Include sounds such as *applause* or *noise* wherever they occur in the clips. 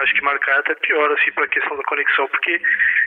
Acho que marcar é até pior, assim, pra questão da conexão, porque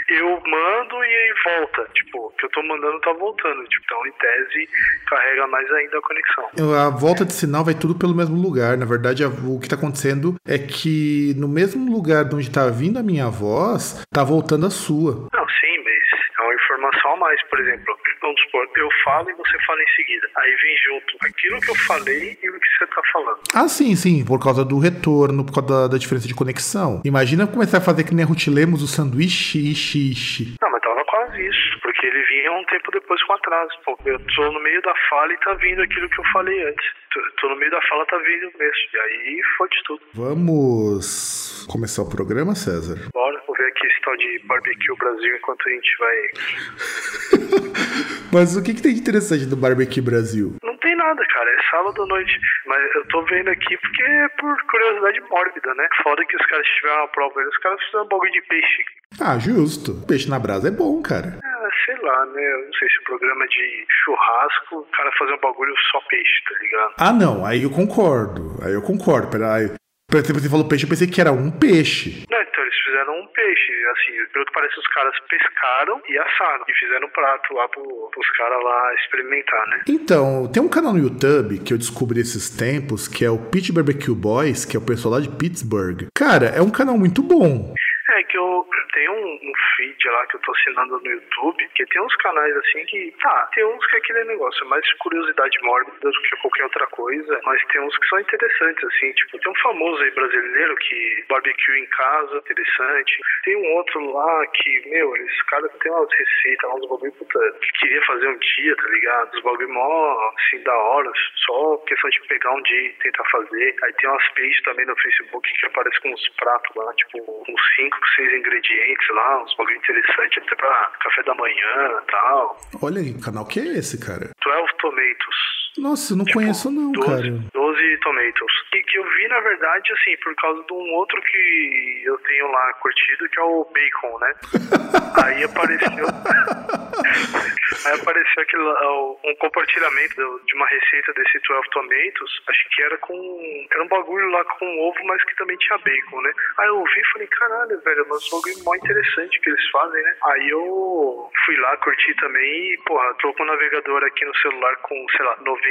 eu mando e aí volta. Tipo, o que eu tô mandando tá voltando. Tipo, então, em tese, carrega mais ainda a conexão. A volta de sinal vai tudo pelo mesmo lugar. Na verdade, o que tá acontecendo é que no mesmo lugar de onde tá vindo a minha voz, tá voltando a sua. Não, sim, mas é uma informação a mais, por exemplo. Vamos supor, eu falo e você fala em seguida. Aí vem junto aquilo que eu falei e o que você tá falando. Ah, sim, sim, por causa do retorno, por causa da, da diferença de conexão. Imagina começar a fazer que nem a Ruth Lemos o sanduíche, ixi, ixi. Não, mas tava quase isso, porque ele vinha um tempo depois com atraso. Pô, eu tô no meio da fala e tá vindo aquilo que eu falei antes. Tô, tô no meio da fala, tá vindo mesmo. E aí foi de tudo. Vamos começar o programa, César? Bora, vou ver aqui esse tal de Barbecue Brasil enquanto a gente vai *laughs* Mas o que, que tem de interessante do Barbecue Brasil? Não tem nada, cara. É sábado à noite. Mas eu tô vendo aqui porque é por curiosidade mórbida, né? Foda que os caras tiveram uma prova aí. Os caras fizeram um bagulho de peixe. Ah, justo. Peixe na brasa é bom, cara. Ah, sei lá, né? Eu não sei se o programa de churrasco, o cara fazer um bagulho só peixe, tá ligado? Ah, não. Aí eu concordo. Aí eu concordo. Peraí. Por exemplo, você falou peixe, eu pensei que era um peixe. Não, então eles fizeram um peixe, assim, pelo que parece os caras pescaram e assaram e fizeram um prato lá pro, pros caras lá experimentar, né? Então, tem um canal no YouTube que eu descobri esses tempos, que é o Pitch Barbecue Boys, que é o pessoal lá de Pittsburgh. Cara, é um canal muito bom. É que eu tenho um, feed lá que eu tô assinando no YouTube, que tem uns canais assim que, tá, tem uns que é aquele negócio, mais curiosidade mórbida do que qualquer outra coisa, mas tem uns que são interessantes, assim, tipo, tem um famoso aí brasileiro que barbecue em casa, interessante. Tem um outro lá que, meu, esses caras têm umas receitas, uns bagulho puta, que queria fazer um dia, tá ligado? Os bagulho mó, assim, da hora, só questão de pegar um dia e tentar fazer. Aí tem umas pages também no Facebook que aparecem com uns pratos lá, tipo, uns 5, 6 ingredientes lá, uns bagulho interessante até pra café da manhã e tal. Olha aí, canal que é esse, cara? 12 Tomatoes. Nossa, não Tipo, conheço não, 12, cara. 12 Tomatoes. E que eu vi, na verdade, assim, por causa de um outro que eu tenho lá curtido, que é o Bacon, né? *laughs* Aí apareceu. *laughs* Aí apareceu aquele, um compartilhamento de uma receita desse 12 Tomatoes. Acho que era com. Era um bagulho lá com ovo, mas que também tinha bacon, né? Aí eu ouvi e falei, caralho, velho, mas um bagulho mó interessante que eles fazem, né? Aí eu fui lá, curti também e, porra, tô com o navegador aqui no celular com, sei lá, 90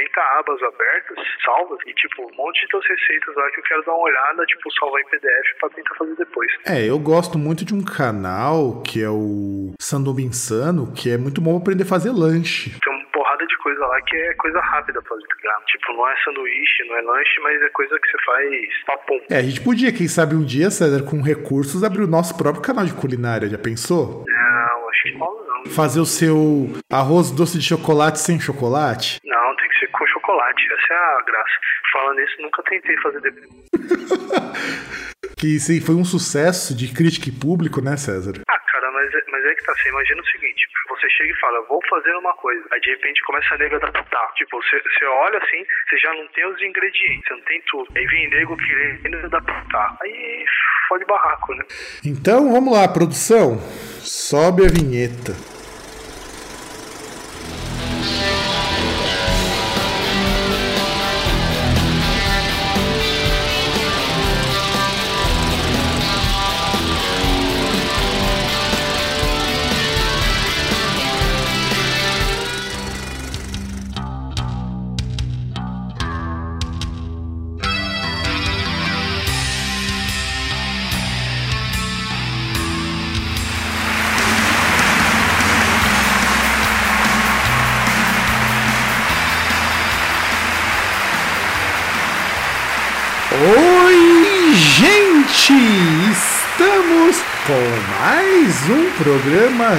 abas abertas, salvas, e tipo, um monte de outras receitas lá que eu quero dar uma olhada, tipo, salvar em PDF pra tentar fazer depois. É, eu gosto muito de um canal que é o Sanduba Insano, que é muito bom aprender a fazer lanche. Tem uma porrada de coisa lá que é coisa rápida pra tá ligado? Tipo, não é sanduíche, não é lanche, mas é coisa que você faz papum. É, a gente podia, quem sabe um dia, César, com recursos, abrir o nosso próprio canal de culinária, já pensou? Não, acho que não. Fazer o seu arroz doce de chocolate sem chocolate? Não, tem com chocolate, essa é a graça. Falando nisso, nunca tentei fazer depois. *laughs* Que sim, foi um sucesso de crítica e público, né, César? Ah, cara, mas, é- mas é que tá, você imagina o seguinte, você chega e fala, vou fazer uma coisa, aí de repente começa a nego adaptar, tipo, você, você olha assim, você já não tem os ingredientes, você não tem tudo, aí vem nego querendo adaptar, aí fode barraco, né? Então, vamos lá, produção. Sobe a vinheta. Estamos com mais um programa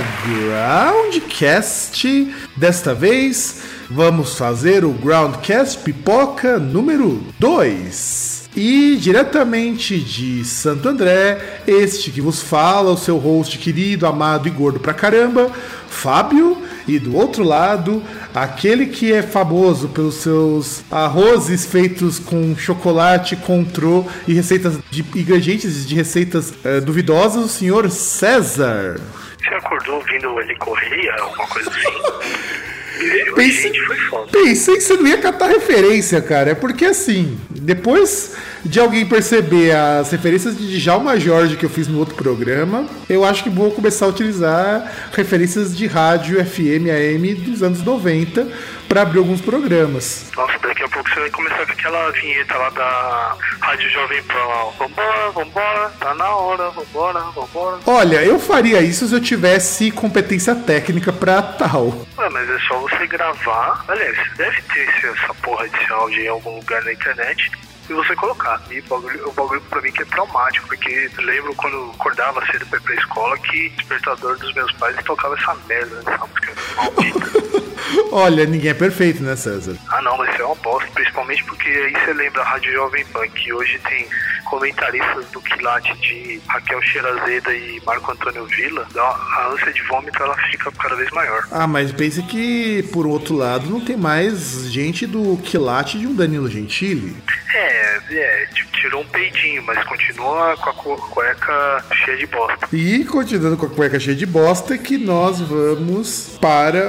Groundcast. Desta vez vamos fazer o Groundcast Pipoca número 2. E diretamente de Santo André, este que vos fala, o seu host querido, amado e gordo pra caramba, Fábio. E do outro lado, aquele que é famoso pelos seus arrozes feitos com chocolate, contrô e receitas de ingredientes de receitas eh, duvidosas, o senhor César. Você acordou ouvindo ele correr, alguma coisa assim? *laughs* Pensei, pensei que você não ia catar referência, cara. É porque assim, depois de alguém perceber as referências de Djalma Jorge que eu fiz no outro programa, eu acho que vou começar a utilizar referências de rádio FM AM dos anos 90 para abrir alguns programas. Nossa, daqui a pouco você vai começar com aquela vinheta lá da Rádio Jovem Pan. Ó. Vambora, vambora, tá na hora, vambora, vambora. Olha, eu faria isso se eu tivesse competência técnica para tal. Ué, mas é só você gravar. Aliás, deve ter essa porra desse áudio em algum lugar na internet e você colocar. E o bagulho, o bagulho pra mim que é traumático, porque lembro quando eu acordava cedo pra ir pra escola que o despertador dos meus pais tocava essa merda, essa música maldita. *laughs* Olha, ninguém é perfeito, né, César? Ah, não, mas isso é uma bosta, principalmente porque aí você lembra a Rádio Jovem Pan, que hoje tem comentaristas do quilate de Raquel Xerazeda e Marco Antônio Villa, a ânsia de vômito ela fica cada vez maior. Ah, mas pense que, por outro lado, não tem mais gente do quilate de um Danilo Gentili. É, é, tirou um peidinho, mas continua com a cueca cheia de bosta. E continuando com a cueca cheia de bosta, que nós vamos para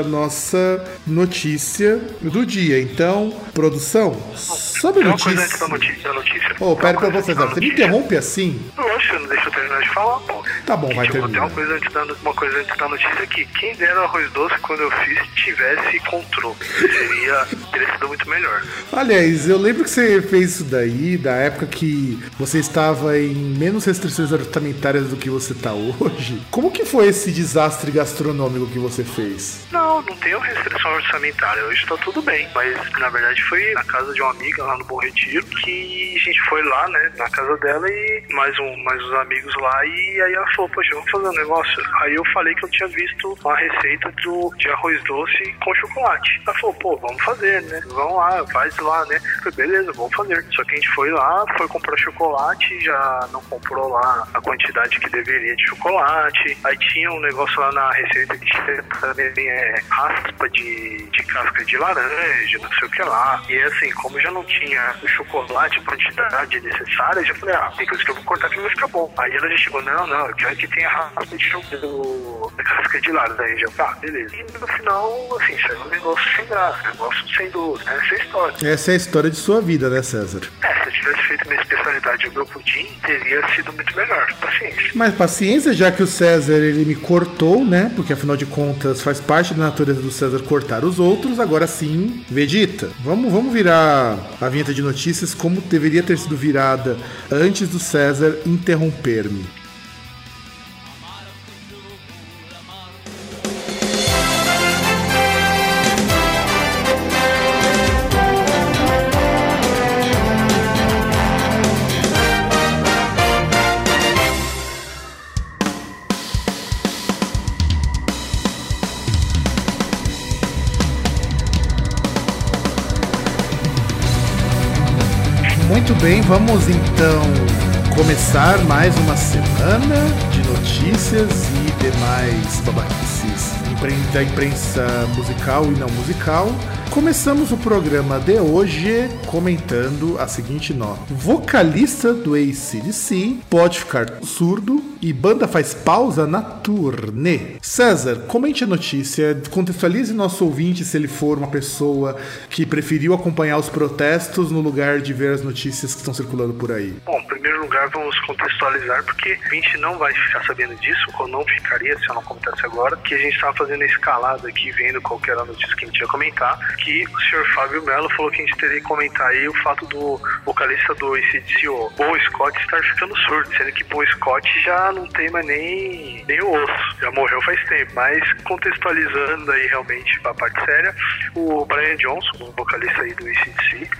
a nossa notícia do dia. Então, produção, sobe a notícia. Uma coisa antes da notícia. Da notícia. Oh, pera pra vocês, você me interrompe assim? Lógico, não deixa eu terminar de falar, pô. Tá bom, vai terminar. Tem uma coisa, antes da, uma coisa antes da notícia aqui. Quem dera arroz doce quando eu fiz tivesse controle. Seria, teria sido muito melhor. Aliás, eu lembro que você fez isso daí, da época que você estava em menos restrições orçamentárias do que você está hoje. Como que foi esse desastre gastronômico que você fez? Não, não tenho restrição orçamentária. Hoje está tudo bem. Mas na verdade foi na casa de uma amiga lá no Bom Retiro que a gente foi lá, né, na casa dela e mais um, mais uns amigos lá e aí ela falou, poxa, vamos fazer um negócio. Aí eu falei que eu tinha visto uma receita do, de arroz doce com chocolate. Ela falou, pô, vamos fazer, né? Vamos lá, faz lá, né? Falei, beleza, vamos fazer. Só que a gente foi lá, foi comprar chocolate, já não comprou lá a quantidade que deveria de chocolate. Aí tinha um negócio lá na receita que também é raspa de, de casca de laranja, não sei o que lá. E assim, como já não tinha o chocolate, a quantidade necessária, já falei, ah, tem coisa que eu vou cortar que vai ficar bom. Aí ela já chegou, não, não, eu quero que tenha raspa de chocolate, casca de laranja. Tá, beleza. E no final, assim, saiu um negócio sem graça, um negócio sem né? Essa é a história. Essa é a história de sua vida, né, César? É, se eu tivesse feito minha especialidade o meu pudim, teria sido muito melhor. Paciência. Mas paciência, já que o César ele me cortou, né? Porque afinal de contas faz parte da natureza do César cortar os outros. Agora sim, Vegeta, vamos, vamos virar a vinheta de notícias como deveria ter sido virada antes do César interromper-me. Semana de notícias e demais babaquices da imprensa musical e não musical. Começamos o programa de hoje comentando a seguinte nota: Vocalista do ACDC pode ficar surdo e banda faz pausa na turnê. César, comente a notícia, contextualize nosso ouvinte se ele for uma pessoa que preferiu acompanhar os protestos no lugar de ver as notícias que estão circulando por aí. Bom, primeiro lugar, vamos contextualizar, porque a gente não vai ficar sabendo disso, ou não ficaria se eu não comentasse agora, que a gente estava fazendo a escalada aqui, vendo qual era a notícia que a gente ia comentar, que o senhor Fábio Mello falou que a gente teria que comentar aí o fato do vocalista do ACDC, o Bo Scott, estar ficando surdo, sendo que Bo Scott já não tem mais nem, nem o osso, já morreu faz tempo. Mas contextualizando aí realmente a parte séria, o Brian Johnson, o vocalista aí do ACDC,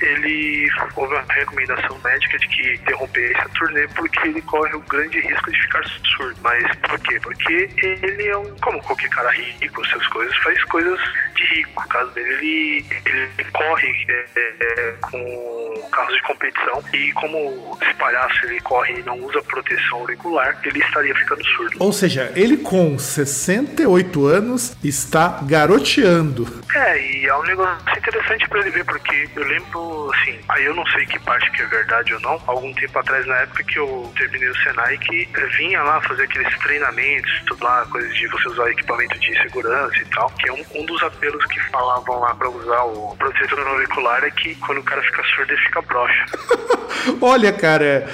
ele houve uma recomendação médica de que interrompesse a turnê porque ele corre o grande risco de ficar surdo. Mas por quê? Porque ele é um, como qualquer cara rico, essas coisas, faz coisas de rico. No caso dele, ele, ele corre é, é, com carros de competição e como esse palhaço ele corre e não usa proteção auricular, ele estaria ficando surdo. Ou seja, ele com 68 anos está garoteando. É, e é um negócio interessante para ele ver, porque eu lembro assim, aí eu não sei que parte que é verdade ou não. Algum tempo atrás, na época que eu terminei o Senai, que vinha lá fazer aqueles treinamentos, tudo lá, coisas de você usar equipamento de segurança e tal, que é um, um dos apelos que falavam lá pra usar o protetor auricular é que quando o cara fica surdo, ele fica broxa. *laughs* Olha, cara,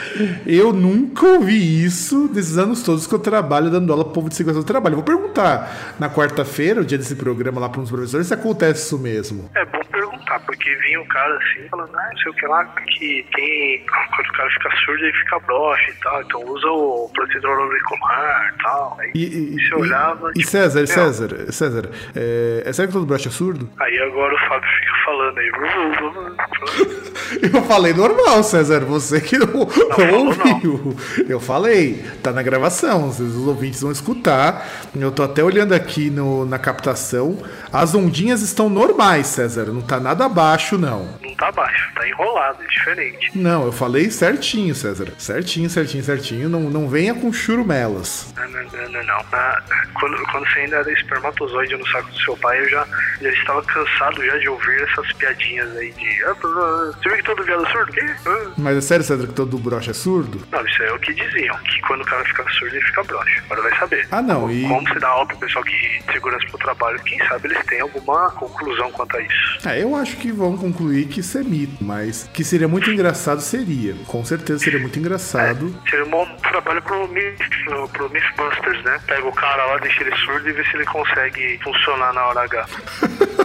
eu nunca ouvi isso desses anos todos que eu trabalho dando aula pro povo de segurança do trabalho. Vou perguntar na quarta-feira, o dia desse programa lá para uns professores, se acontece isso mesmo. É bom perguntar, porque vinha um cara assim, falando, ah, não sei o que lá, que tem. Quando o cara fica surdo, ele fica broxa e tal, então usa o protetor auricular e tal. Aí E, e, você olhava. e tipo, César, meu, César, César, é, é sério que todo brocha é surdo? Aí agora o Fábio fica falando aí. *laughs* Eu falei normal, César. Você que não, não ouviu. Eu falei, tá na gravação. Os ouvintes vão escutar. Eu tô até olhando aqui no, na captação. As ondinhas estão normais, César. Não tá nada abaixo, não. Não tá baixo, tá enrolado, é diferente. Não, eu falei certinho, César. Certinho, certinho, certinho. Não, não venha com churumelas. Não, não, não, não. não. Ah, quando, quando você ainda era espermatozoide no saco do seu pai, eu já, já estava cansado já de ouvir essas piadinhas aí de. "Ah, Você viu que todo viado é surdo? Quê? Ah." Mas é sério, César, que todo brocha é surdo? Não, isso é o que diziam, que quando o cara fica surdo, ele fica broxa. Agora vai saber. Ah, não. E, Como se dá aula pro pessoal que segurança pro trabalho, quem sabe eles têm alguma conclusão quanto a isso. é, eu acho que vão concluir que isso é mito, mas que seria muito engraçado seria. Com certeza seria muito engraçado. Seria um bom trabalho pro, Myth- pro Mythbusters, né? Pega o cara lá, deixa ele surdo e vê se ele consegue funcionar na hora H. *laughs*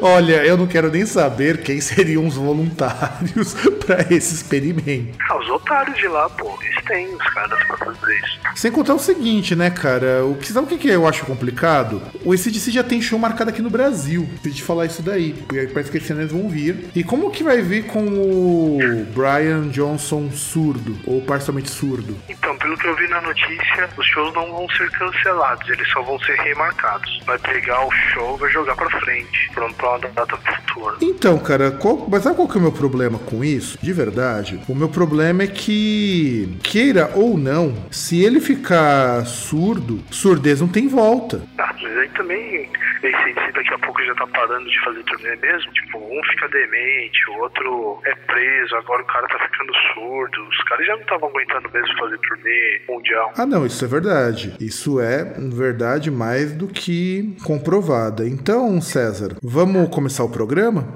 Olha, eu não quero nem saber quem seriam os voluntários *laughs* para esse experimento. Ah, os otários de lá, pô, eles têm os caras pra fazer isso. Sem contar o seguinte, né, cara? O que, sabe o que, eu acho complicado? O ACDC já tem show marcado aqui no Brasil. Tem de falar isso daí. Porque aí parece que esse ano eles vão vir. E como que vai vir com o Brian Johnson surdo? Ou parcialmente surdo? Então, pelo que eu vi na notícia, os shows não vão ser cancelados, eles só vão ser remarcados. Vai pegar o show e vai jogar pra frente, pra uma data futura. Então, cara, qual- mas sabe qual que é o meu problema com isso? De verdade, o meu problema é que, queira ou não, se ele ficar surdo, surdez não tem volta. Ah, mas aí também, esse daqui a pouco já tá parando de fazer turnê mesmo. Tipo, um fica demente, o outro é preso, agora o cara tá ficando surdo. Os caras já não estavam aguentando mesmo fazer turnê mundial. Ah, não, isso é verdade. Isso é verdade mais do que comprovada. Então, César, vamos começar o programa?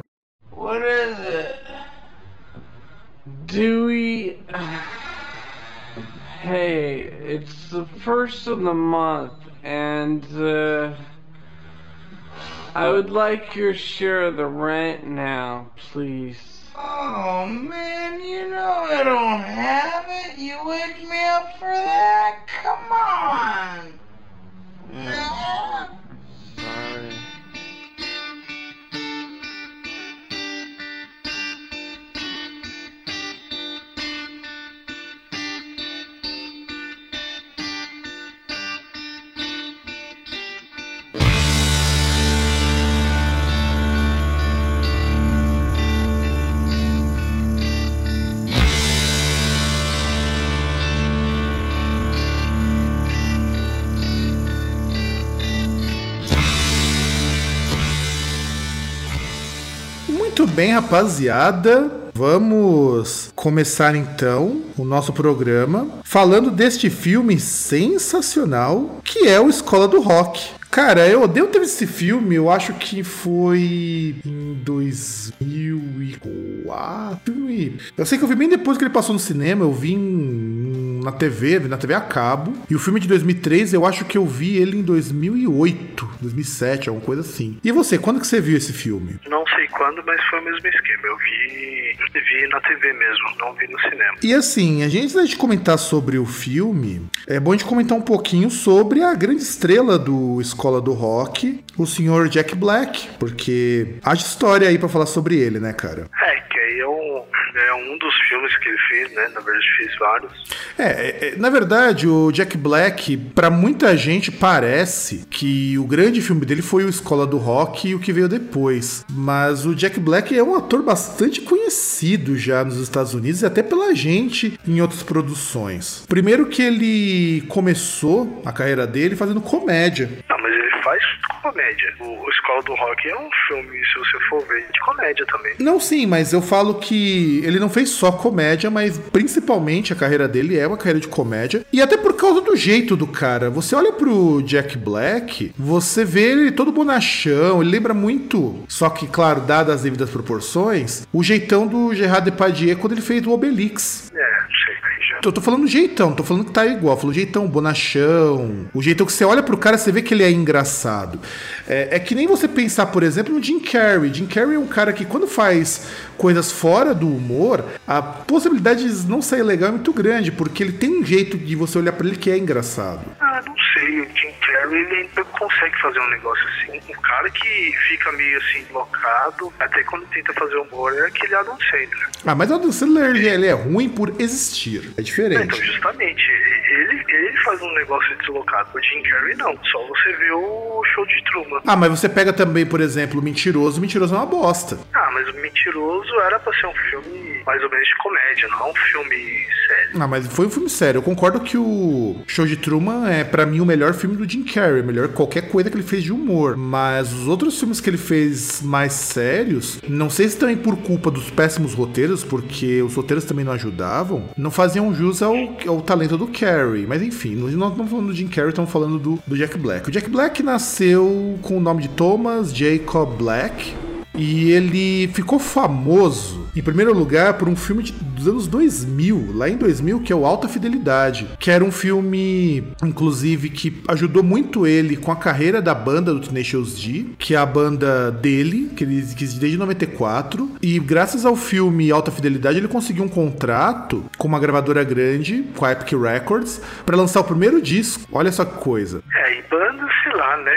What is it? Do we. Hey, it's the first of the month, and, uh. I would like your share of the rent now, please. Oh man, you know I don't have it. You wake me up for that? Come on. Sorry. Bem, rapaziada. Vamos começar então o nosso programa falando deste filme sensacional que é o Escola do Rock. Cara, eu devo ter esse filme, eu acho que foi em 2004. Eu sei que eu vi bem depois que ele passou no cinema, eu vi em- na TV, na TV a cabo. E o filme de 2003, eu acho que eu vi ele em 2008, 2007, alguma coisa assim. E você, quando que você viu esse filme? Não sei quando, mas foi o mesmo esquema. Eu vi, vi na TV mesmo, não vi no cinema. E assim, a gente, antes gente comentar sobre o filme, é bom a gente comentar um pouquinho sobre a grande estrela do Escola do Rock, o senhor Jack Black, porque há história aí pra falar sobre ele, né, cara? É, que aí é um, é um dos filmes que ele fez, né? Na verdade, fez vários. É, é, é, na verdade, o Jack Black, pra muita gente parece que o grande filme dele foi o Escola do Rock e o que veio depois. Mas o Jack Black é um ator bastante conhecido já nos Estados Unidos e até pela gente em outras produções. Primeiro que ele começou a carreira dele fazendo comédia. Não, mas faz comédia. O, o Escola do Rock é um filme, se você for ver, de comédia também. Não, sim, mas eu falo que ele não fez só comédia, mas principalmente a carreira dele é uma carreira de comédia. E até por causa do jeito do cara. Você olha pro Jack Black, você vê ele todo bonachão, ele lembra muito, só que, claro, dadas as devidas proporções, o jeitão do Gerard Depardieu quando ele fez o Obelix. É, sei. Eu tô falando jeitão, tô falando que tá igual. Falou jeitão, bonachão. O jeitão que você olha pro cara, você vê que ele é engraçado. É, é que nem você pensar, por exemplo, no Jim Carrey. Jim Carrey é um cara que quando faz coisas fora do humor, a possibilidade de não sair legal é muito grande, porque ele tem um jeito de você olhar pra ele que é engraçado. Ah, não sei, o Jim Carrey ele ainda consegue fazer um negócio assim. Um cara que fica meio assim, blocado, até quando tenta fazer humor, é aquele Adam Sandler. Ah, mas o Adam Sandler ele- ele é ruim por existir. É Então, diferente. justamente, ele, ele faz um negócio deslocado. O Jim Carrey não. Só você vê o show de Truman. Ah, mas você pega também, por exemplo, o Mentiroso. O Mentiroso é uma bosta. Ah, mas o Mentiroso era pra ser um filme mais ou menos de comédia, não um filme sério. Ah, mas foi um filme sério. Eu concordo que o Show de Truman é, pra mim, o melhor filme do Jim Carrey. Melhor que qualquer coisa que ele fez de humor. Mas os outros filmes que ele fez mais sérios, não sei se também por culpa dos péssimos roteiros, porque os roteiros também não ajudavam, não faziam jus ao, ao talento do Carrey. Mas enfim, nós não estamos falando do Jim Carrey, estamos falando do, do Jack Black. O Jack Black nasceu com o nome de Thomas Jacob Black. E ele ficou famoso, em primeiro lugar, por um filme de- dos anos 2000, lá em 2000, que é o Alta Fidelidade, que era um filme, inclusive, que ajudou muito ele com a carreira da banda do Tenacious D, que é a banda dele, que ele existe desde 94, e graças ao filme Alta Fidelidade, ele conseguiu um contrato com uma gravadora grande, com a Epic Records, para lançar o primeiro disco. Olha só que coisa. É, e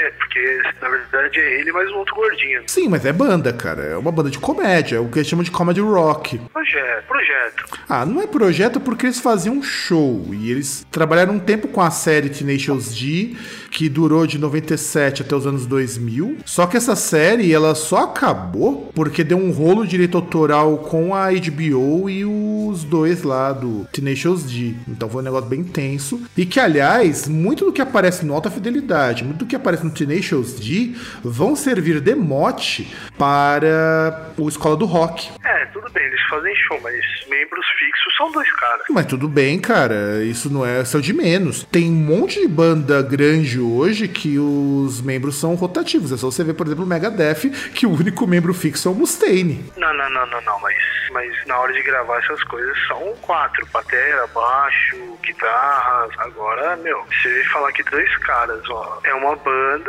né? Porque na verdade é ele mais um outro gordinho. Sim, mas é banda, cara. É uma banda de comédia, é o que eles chamam de comedy rock. Projeto, projeto. Ah, não é projeto porque eles faziam um show e eles trabalharam um tempo com a série Tenacious D, que durou de 97 até os anos 2000. Só que essa série ela só acabou porque deu um rolo de direito autoral com a HBO e os dois lá do Tenacious D. Então foi um negócio bem tenso e que aliás, muito do que aparece no Alta Fidelidade, muito do que aparece no Tenacious D vão servir de mote para o Escola do Rock. É, tudo bem, eles fazem show, mas membros fixos são dois caras. Mas tudo bem, cara. Isso não é seu de menos. Tem um monte de banda grande hoje que os membros são rotativos. É só você ver, por exemplo, o Megadeth, que o único membro fixo é o Mustaine. Não, não, não, não, não, mas, mas na hora de gravar essas coisas são quatro, batera, baixo, guitarras. Agora, meu, você falar que dois caras, ó, é uma banda,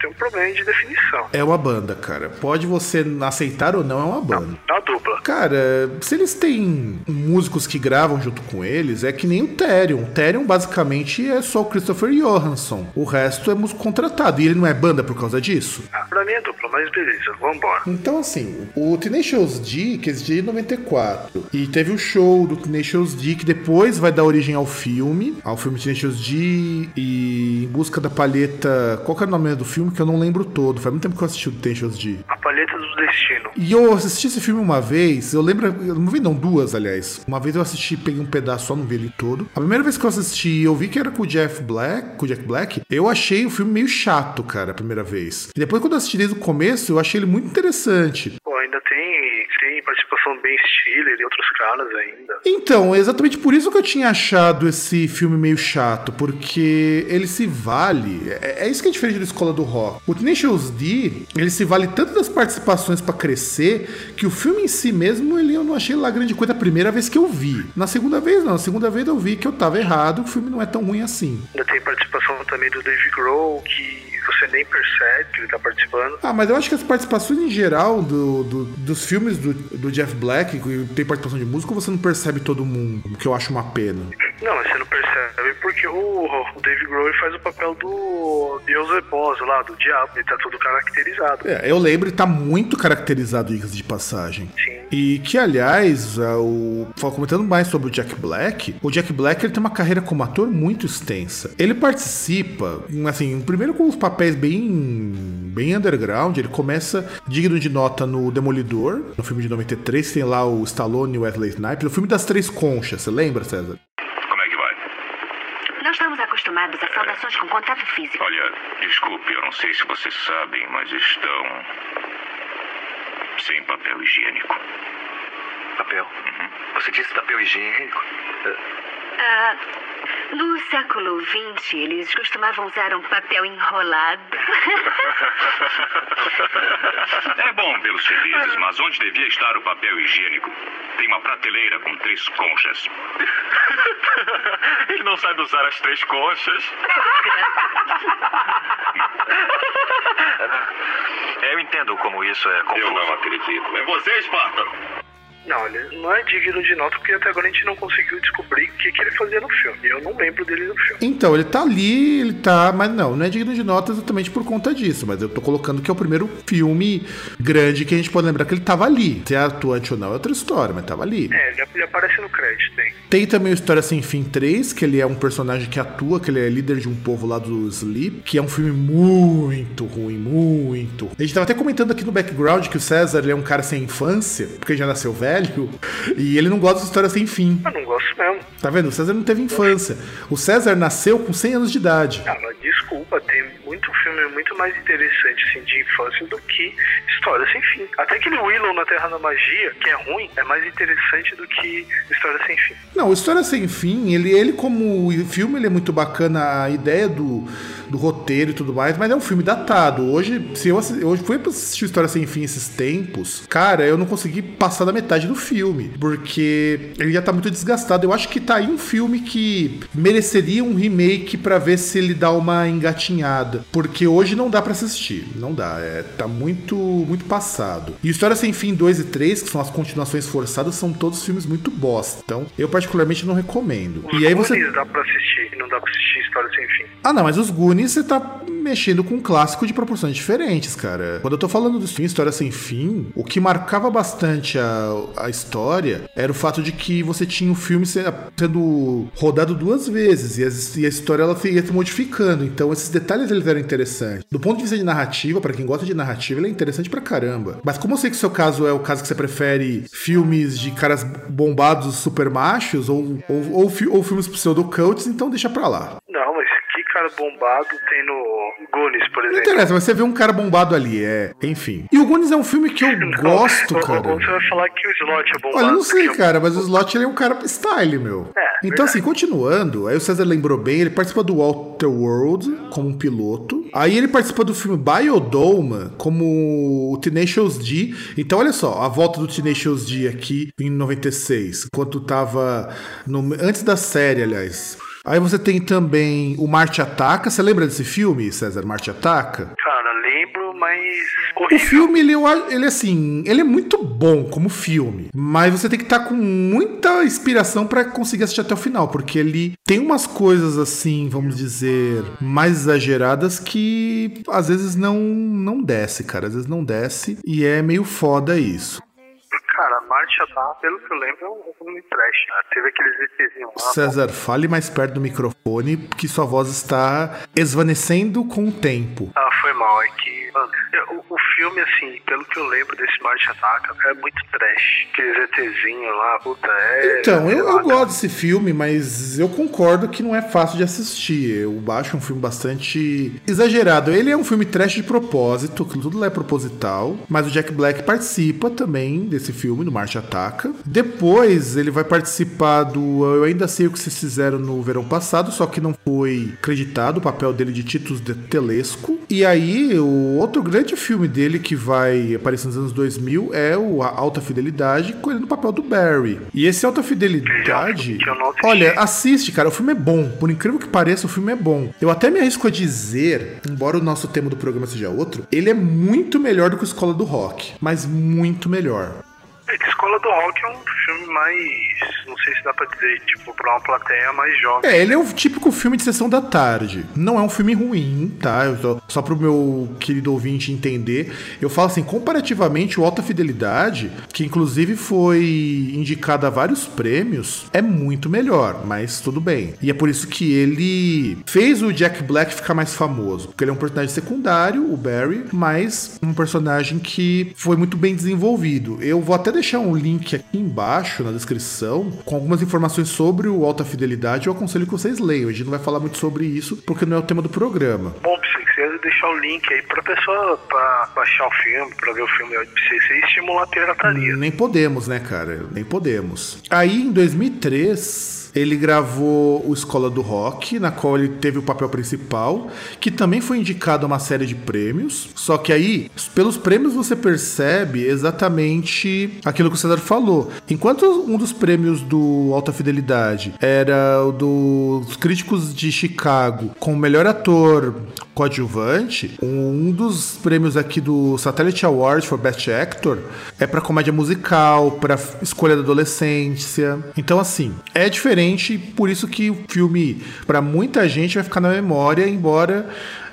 tem um problema de definição. É uma banda, cara. Pode você aceitar ou não, é uma banda. É uma dupla. Cara, se eles têm músicos que gravam junto com eles, é que nem o Therion. O Therion basicamente é só o Christopher Johansson. O resto é músico contratado. E ele não é banda por causa disso? Ah, pra mim é dupla, mas beleza, vambora. Então, assim, o Tenacious D, que existiu em 94, e teve o show do Tenacious D, que depois vai dar origem ao filme, ao filme Tenacious D, e Em Busca da Palheta. Qual que é o nome do filme que eu não lembro todo? Faz muito tempo que eu assisti o Tenacious D. A palheta do destino. E eu assisti esse filme uma vez, eu lembro, não vi não, duas, aliás. Uma vez eu assisti, peguei um pedaço só, não vi ele todo. A primeira vez que eu assisti, eu vi que era com o Jeff Black, com o Jack Black, eu achei o filme meio chato, cara, a primeira vez. E depois quando eu assisti desde o começo, eu achei ele muito interessante. Pô, ainda tem, tem participação do Ben Stiller e outros caras ainda. Então, é exatamente por isso que eu tinha achado esse filme meio chato, porque ele se vale. É, é isso que é diferente da escola do rock. O Tenacious D, ele se vale tanto das participações pra crescer, que o filme em si mesmo, ele eu não achei lá grande coisa a primeira vez que eu vi. Na segunda vez, não. Na segunda vez eu vi que eu tava errado, o filme não é tão ruim assim. Ainda tem participação também do Dave Grohl, que você nem percebe que ele tá participando. Ah, mas eu acho que as participações em geral do, do- dos filmes do, do Jeff Black, que tem participação de música, você não percebe todo mundo, o que eu acho uma pena. Não, mas você não percebe porque o, o Dave Grohl ele faz o papel do Beelzebub lá, do diabo. Ele tá todo caracterizado. É, eu lembro e tá muito caracterizado, diga de passagem. Sim. E que, aliás, ah, o... comentando mais sobre o Jack Black, o Jack Black ele tem uma carreira como ator muito extensa. Ele participa, assim, primeiro com os papéis bem, bem underground. Ele começa digno de nota no Demolidor, no filme de 93, tem lá o Stallone e o Wesley Snipes, o filme das Três Conchas, você lembra, César? Como é que vai? Não estamos acostumados acostumados a saudações com contato físico. Olha, desculpe, eu não sei se vocês sabem, mas estão. sem papel higiênico. Papel? Você disse papel higiênico? Ah, no século XX, eles costumavam usar um papel enrolado. *laughs* É bom vê-los felizes, mas onde devia estar o papel higiênico? Tem uma prateleira com três conchas. Ele não sabe usar as três conchas. *laughs* Eu entendo como isso é confuso. Eu não acredito. É você, Spartan! Não, ele não é digno de nota porque até agora a gente não conseguiu descobrir o que, que ele fazia no filme. Eu não lembro dele no filme. Então, ele tá ali, ele tá. Mas não, não é digno de nota exatamente por conta disso. Mas eu tô colocando que é o primeiro filme grande que a gente pode lembrar que ele tava ali. Se é atuante ou não é outra história, mas tava ali. É, ele, ele aparece no crédito, tem. Tem também o História Sem Fim 3, que ele é um personagem que atua, que ele é líder de um povo lá do Sleep, que é um filme muito ruim, muito. A gente tava até comentando aqui no background que o César é um cara sem infância, porque já nasceu velho, e ele não gosta de História Sem Fim. Eu não gosto mesmo. Tá vendo? O César não teve infância. O César nasceu com 100 anos de idade. Ah, mas desculpa, tem muito filme muito mais interessante assim, de infância do que História Sem Fim. Até aquele Willow na Terra da Magia, que é ruim, é mais interessante do que História Sem Fim. Não, História Sem Fim, ele, ele como filme, ele é muito bacana, a ideia do, do roteiro e tudo mais, mas é um filme datado. Hoje, se eu hoje fui pra assistir História Sem Fim esses tempos, cara, eu não consegui passar da metade do filme, porque ele já tá muito desgastado. Eu acho que tá aí um filme que mereceria um remake pra ver se ele dá uma engatinhada, porque hoje não dá pra assistir, não dá, é, tá muito muito passado. E História Sem Fim 2 e 3, que são as continuações forçadas, são todos filmes muito bosta. Então, eu particularmente não recomendo. Os E aí você dá pra assistir, não dá pra assistir História Sem Fim. ah, não, mas os Goonies você tá mexendo com um clássico de proporções diferentes, cara. Quando eu tô falando do filme História Sem Fim, o que marcava bastante a, a história era o fato de que você tinha o filme se- sendo rodado duas vezes e, as- e a história ela ia se modificando. Então esses detalhes eles eram interessantes. Do ponto de vista de narrativa, pra quem gosta de narrativa, ele é interessante pra caramba. Mas como eu sei que o seu caso é o caso que você prefere filmes de caras bombados super machos ou, ou, ou, ou filmes pseudo-cults, então deixa pra lá. Não, mas cara bombado tem no Goonies, por Não exemplo? interessa, mas você vê um cara bombado ali, é. Enfim. E o Goonies é um filme que eu *laughs* gosto, ou, cara. Você vai falar que o Slot é bombado. Olha, eu não sei, cara, mas o Slot ele é um cara style, meu. É, então, verdade. assim, continuando, aí o César lembrou bem, ele participa do Walter World como um piloto. Aí ele participa do filme Biodome como o Tenacious D. Então, olha só, a volta do Tenacious D aqui em 96, enquanto tava no- antes da série, aliás. Aí você tem também o Marte Ataca. Você lembra desse filme, César? Marte Ataca? Cara, lembro, mas O horrível. filme, ele, ele assim, ele é muito bom como filme, mas você tem que estar com muita inspiração pra conseguir assistir até o final, porque ele tem umas coisas assim, vamos dizer, mais exageradas que às vezes não não desce, cara, às vezes não desce e é meio foda isso. Marcha tá, pelo que eu lembro, é um filme trash. Né? Teve aqueles ETzinhos lá. César, fale mais perto do microfone, porque sua voz está esvanecendo com o tempo. Ah, foi mal. É que, mano, eu- o, o filme, assim, pelo que eu lembro desse Marcha Ataca, é muito trash. Aqueles ETzinhos lá, puta, é. Então, eu, eu gosto desse filme, mas eu concordo que não é fácil de assistir. Eu acho um filme bastante exagerado. Ele é um filme trash de propósito, que tudo lá é proposital, mas o Jack Black participa também desse filme, do Marte Ataca. Depois ele vai participar do Eu Ainda Sei O Que Vocês Fizeram no verão passado, só que não foi acreditado o papel dele de Titus de Telesco. E aí, o outro grande filme dele que vai aparecer nos anos 2000 é o Alta Fidelidade, com ele no papel do Barry. E esse Alta Fidelidade. Olha, assiste, cara. O filme é bom. Por incrível que pareça, o filme é bom. Eu até me arrisco a dizer, embora o nosso tema do programa seja outro, ele é muito melhor do que o Escola do Rock. Mas muito melhor. É Escola do Rock é um filme mais. Não sei se dá pra dizer, tipo, pra uma plateia mais jovem. É, ele é o típico filme de sessão da tarde. Não é um filme ruim, tá? Tô- só pro meu querido ouvinte entender. Eu falo assim, comparativamente, o Alta Fidelidade, que inclusive foi indicado a vários prêmios, é muito melhor, mas tudo bem. E é por isso que ele fez o Jack Black ficar mais famoso. Porque ele é um personagem secundário, o Barry, mas um personagem que foi muito bem desenvolvido. Eu vou até deixar um link aqui embaixo embaixo na descrição com algumas informações sobre o Alta Fidelidade. Eu aconselho que vocês leiam. A gente não vai falar muito sobre isso porque não é o tema do programa. Bom, quiser deixar o link aí pra pessoa pra baixar o filme, pra ver o filme e estimular a pirataria. Nem podemos, né, cara? Nem podemos. Aí, em 2003, ele gravou o Escola do Rock, na qual ele teve o papel principal, que também foi indicado a uma série de prêmios. Só que aí, pelos prêmios, você percebe exatamente aquilo que o César falou. Enquanto um dos prêmios do Alta Fidelidade era o dos críticos de Chicago com o melhor ator coadjuvante, um dos prêmios aqui do Satellite Award for Best Actor é para comédia musical, para escolha da adolescência. Então assim, é diferente, por isso que o filme para muita gente vai ficar na memória, embora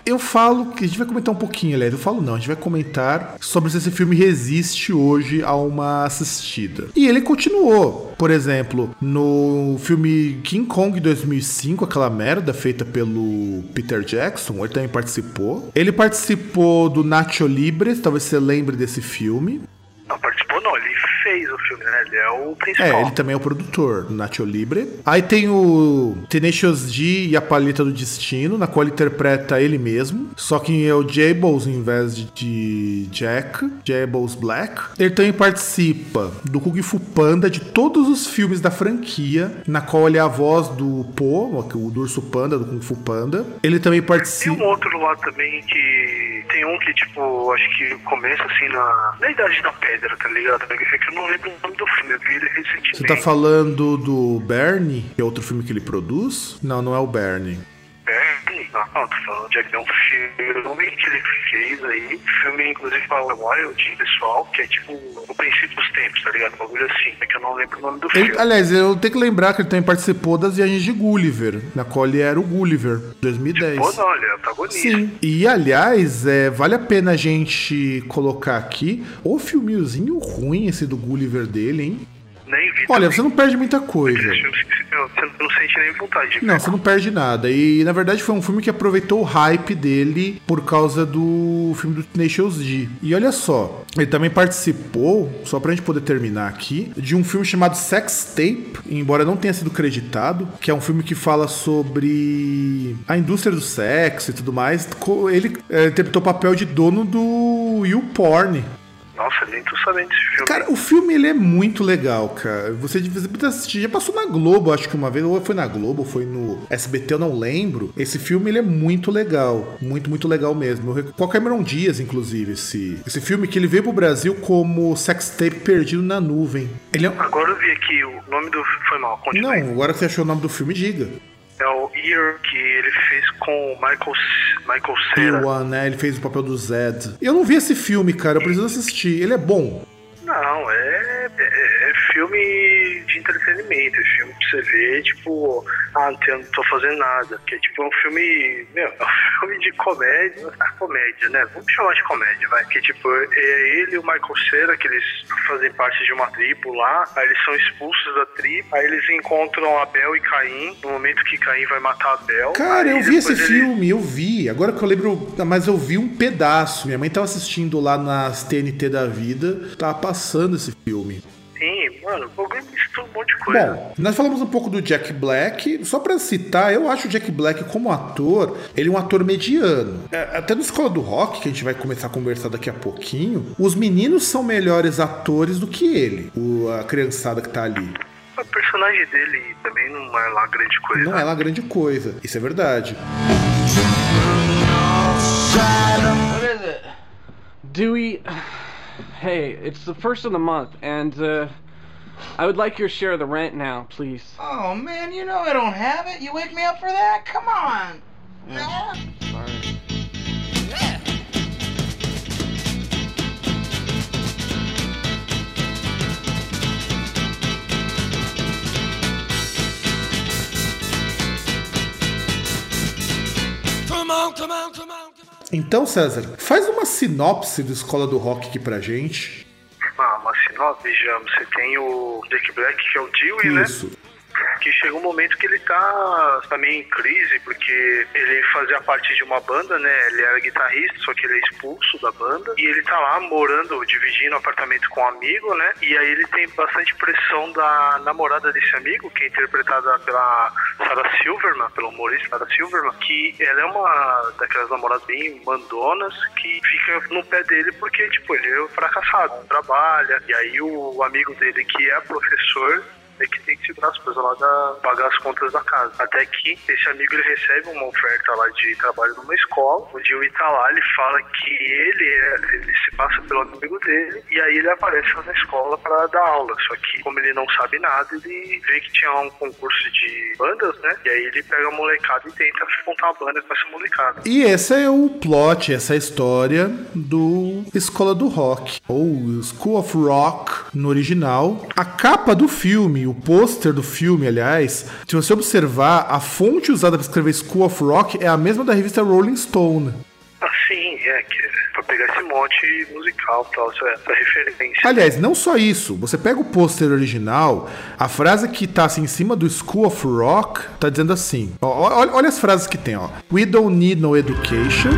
eu falo que a gente vai comentar um pouquinho, aliás, eu falo não, a gente vai comentar sobre se esse filme resiste hoje a uma assistida. E ele continuou. Por exemplo, no filme King Kong 2005, aquela merda feita pelo Peter Jackson, ele também participou. Ele participou do Nacho Libre, talvez você lembre desse filme. Não participou, não, ele fez o filme, né? Ele é o principal. É, ele também é o produtor, Nacho Libre. Aí tem o Tenacious D e a Paleta do Destino, na qual ele interpreta ele mesmo. Só que é o Jables em vez de, Jack, Jables Black. Ele também participa do Kung Fu Panda, de todos os filmes da franquia, na qual ele é a voz do Po, o do Urso Panda, do Kung Fu Panda. Ele também Tem participa. um outro lá também que. Tem um que, tipo, acho que começa assim na. Na Idade da Pedra, tá ligado? É que eu não lembro o nome do filme, eu vi ele recentemente. Você tá falando do Bernie, que é outro filme que ele produz? Não, não é o Bernie. Bernie? Não, não, tô falando de é um filme que ele fez aí. Filme, inclusive, para o Wild, pessoal, que é tipo o princípio dos tempos, tá ligado? Um bagulho assim, é que eu não lembro o nome do Ele- filme. aliás, eu tenho que lembrar que ele também participou das viagens de Gulliver, na qual ele era o Gulliver, 2010. Pô, não, ele é antagonista. Sim. E aliás, é, vale a pena a gente colocar aqui o filmezinho ruim esse do Gulliver dele, hein? Nem. Olha, você não perde muita coisa. Você não sente nem vontade. Não, você não perde nada. E na verdade foi um filme que aproveitou o hype dele por causa do filme do Tenacious D. E olha só, ele também participou, só pra gente poder terminar aqui, de um filme chamado Sex Tape, embora não tenha sido creditado, que é um filme que fala sobre a indústria do sexo e tudo mais. Ele é, interpretou o papel de dono do YouPorn. Nossa, nem tô sabendo desse filme. Cara, o filme ele é muito legal, cara. Você devia assistir. Já passou na Globo, acho que uma vez. Ou foi na Globo, ou foi no SBT, eu não lembro. Esse filme ele é muito legal. Muito, muito legal mesmo. Com a Cameron Diaz, inclusive, esse, esse filme que ele veio pro Brasil como Sex Tape Perdido na Nuvem. Ele é um... Agora eu vi aqui o nome do Foi mal, continua. aí. Não, agora que você achou o nome do filme, diga. É o Ear que ele fez com o Michael, Michael Cera. Ewan, né? Ele fez o papel do Zed. Eu não vi esse filme, cara. Eu preciso assistir. Ele é bom. Não, é, é, é filme de entretenimento, é filme pra você ver, tipo, ah, não, tô fazendo nada. Que é tipo um filme, meu, *laughs* é um filme de comédia, ah, comédia, né? Vamos chamar de comédia, vai. Que tipo, é ele e o Michael Cera, que eles fazem parte de uma tribo lá, aí eles são expulsos da tribo, aí eles encontram Abel e Caim, no momento que Caim vai matar Abel. Cara, eu vi esse ele- filme, eu vi. Agora que eu lembro, mas eu vi um pedaço. Minha mãe tava assistindo lá nas TNT da vida, tava passando esse filme. Sim, mano, o bagulho mistura um monte de coisa. Bom, nós falamos um pouco do Jack Black. Só pra citar, eu acho o Jack Black como ator, ele é um ator mediano. É, Até na escola do rock, que a gente vai começar a conversar daqui a pouquinho, os meninos são melhores atores do que ele, o- a criançada que tá ali. O personagem dele também não é lá grande coisa. Não é lá grande coisa, isso é verdade. What is it? Dewey. Hey, it's the first of the month, and uh, I would like your share of the rent now, please. Oh man, you know I don't have it. You wake me up for that? Come on. Sorry. Então, César, faz uma sinopse do Escola do Rock aqui pra gente. Ah, uma sinopse, vejamos. Você tem o Jack Black, que é o Dewey, né? Que chega um momento que ele tá, meio em crise, porque ele fazia parte de uma banda, né? Ele era guitarrista, só que ele é expulso da banda. E ele tá lá morando, dividindo apartamento com um amigo, né? E aí ele tem bastante pressão da namorada desse amigo, que é interpretada pela Sarah Silverman, pelo humorista Sarah Silverman, que ela é uma daquelas namoradas bem mandonas que fica no pé dele porque, tipo, ele é fracassado, não trabalha. E aí o amigo dele, que é professor, é que tem que segurar as coisas lá da pagar as contas da casa. Até que esse amigo ele recebe uma oferta lá de trabalho numa escola, onde o tá lá, ele fala que ele é, ele se passa pelo amigo dele e aí ele aparece lá na escola para dar aula. Só que como ele não sabe nada, ele vê que tinha um concurso de bandas, né? E aí ele pega a molecada e tenta montar uma banda com essa molecada. E esse é o plot, essa é a história do Escola do Rock, ou School of Rock no original. A capa do filme, o pôster do filme, aliás, se você observar, a fonte usada para escrever School of Rock é a mesma da revista Rolling Stone. Ah, sim, é que é pra pegar esse monte musical e tal, essa, essa referência. Aliás, não só isso, você pega o pôster original, a frase que tá assim em cima do School of Rock tá dizendo assim: ó, olha, olha as frases que tem, ó. We don't need no education.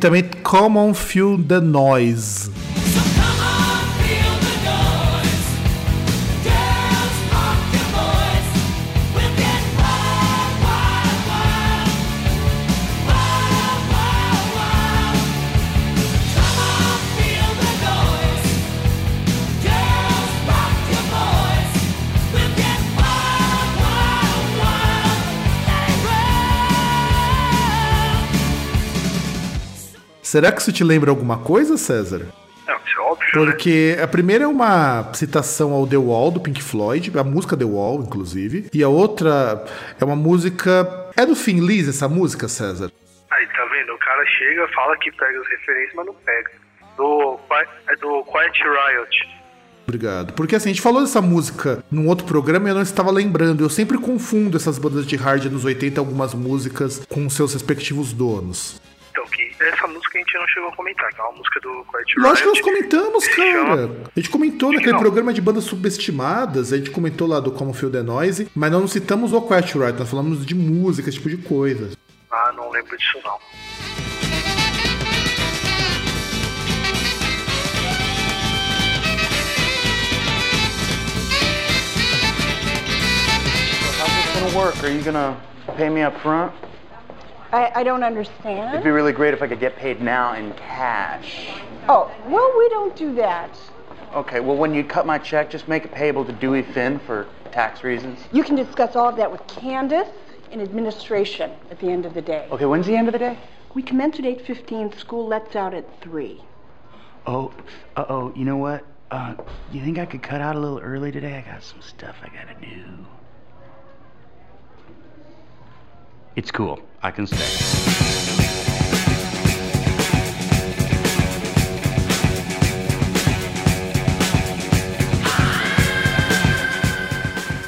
Também Common Feel the Noise. Será que isso te lembra alguma coisa, César? Não, isso é óbvio, né? Porque a primeira é uma citação ao The Wall do Pink Floyd, a música The Wall, inclusive. E a outra é uma música. É do Finn Liz essa música, César? Aí, tá vendo? O cara chega, fala que pega as referências, mas não pega. Do, é do Quiet Riot. Obrigado. Porque assim, a gente falou dessa música num outro programa e eu não estava lembrando. Eu sempre confundo essas bandas de hard nos 80, algumas músicas com seus respectivos donos. Gente não chegou a comentar, que é uma música do Quiet Riot. Lógico que nós comentamos, cara. chama- A gente comentou naquele Não. programa de bandas subestimadas, a gente comentou lá do Common Feel the Noise, mas nós não citamos o Quiet Riot, nós falamos de música, esse tipo de coisa. Ah, não lembro disso não. Work? Are you gonna pay me up front? I, I don't understand. It'd be really great if I could get paid now in cash. Oh, well, we don't do that. Okay, well, when you cut my check, just make it payable to Dewey Finn for tax reasons. You can discuss all of that with Candace in administration at the end of the day. Okay, when's the end of the day? We commence at 8.15. School lets out at 3. Oh, uh oh, you know what? Uh, you think I could cut out a little early today? I got some stuff I gotta do. It's cool. I can stay.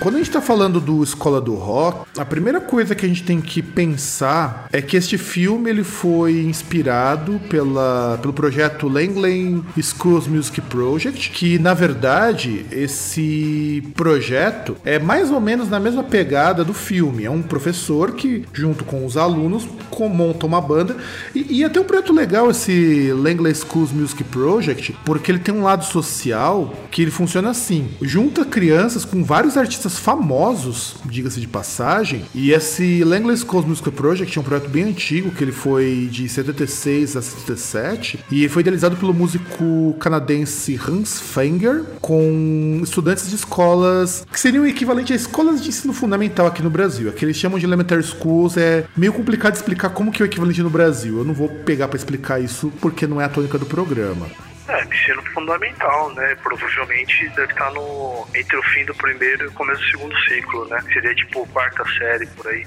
Quando a gente tá falando do Escola do Rock, a primeira coisa que a gente tem que pensar é que este filme ele foi inspirado pela, pelo projeto Langley Schools Music Project, que na verdade esse projeto é mais ou menos na mesma pegada do filme. É um professor que, junto com os alunos, monta uma banda. E, e até um projeto legal esse Langley Schools Music Project, porque ele tem um lado social que ele funciona assim: junta crianças com vários artistas famosos, diga-se de passagem. E esse Langley School Music Project é um projeto bem antigo, que ele foi de 76 a 77, e foi idealizado pelo músico canadense Hans Fenger, com estudantes de escolas que seriam o equivalente a escolas de ensino fundamental aqui no Brasil. Aqui eles chamam de elementary schools, é meio complicado explicar como que é o equivalente no Brasil. Eu não vou pegar para explicar isso porque não é a tônica do programa. É, ensino fundamental, né? Provavelmente deve estar no entre o fim do primeiro e o começo do segundo ciclo, né? Seria tipo quarta série por aí.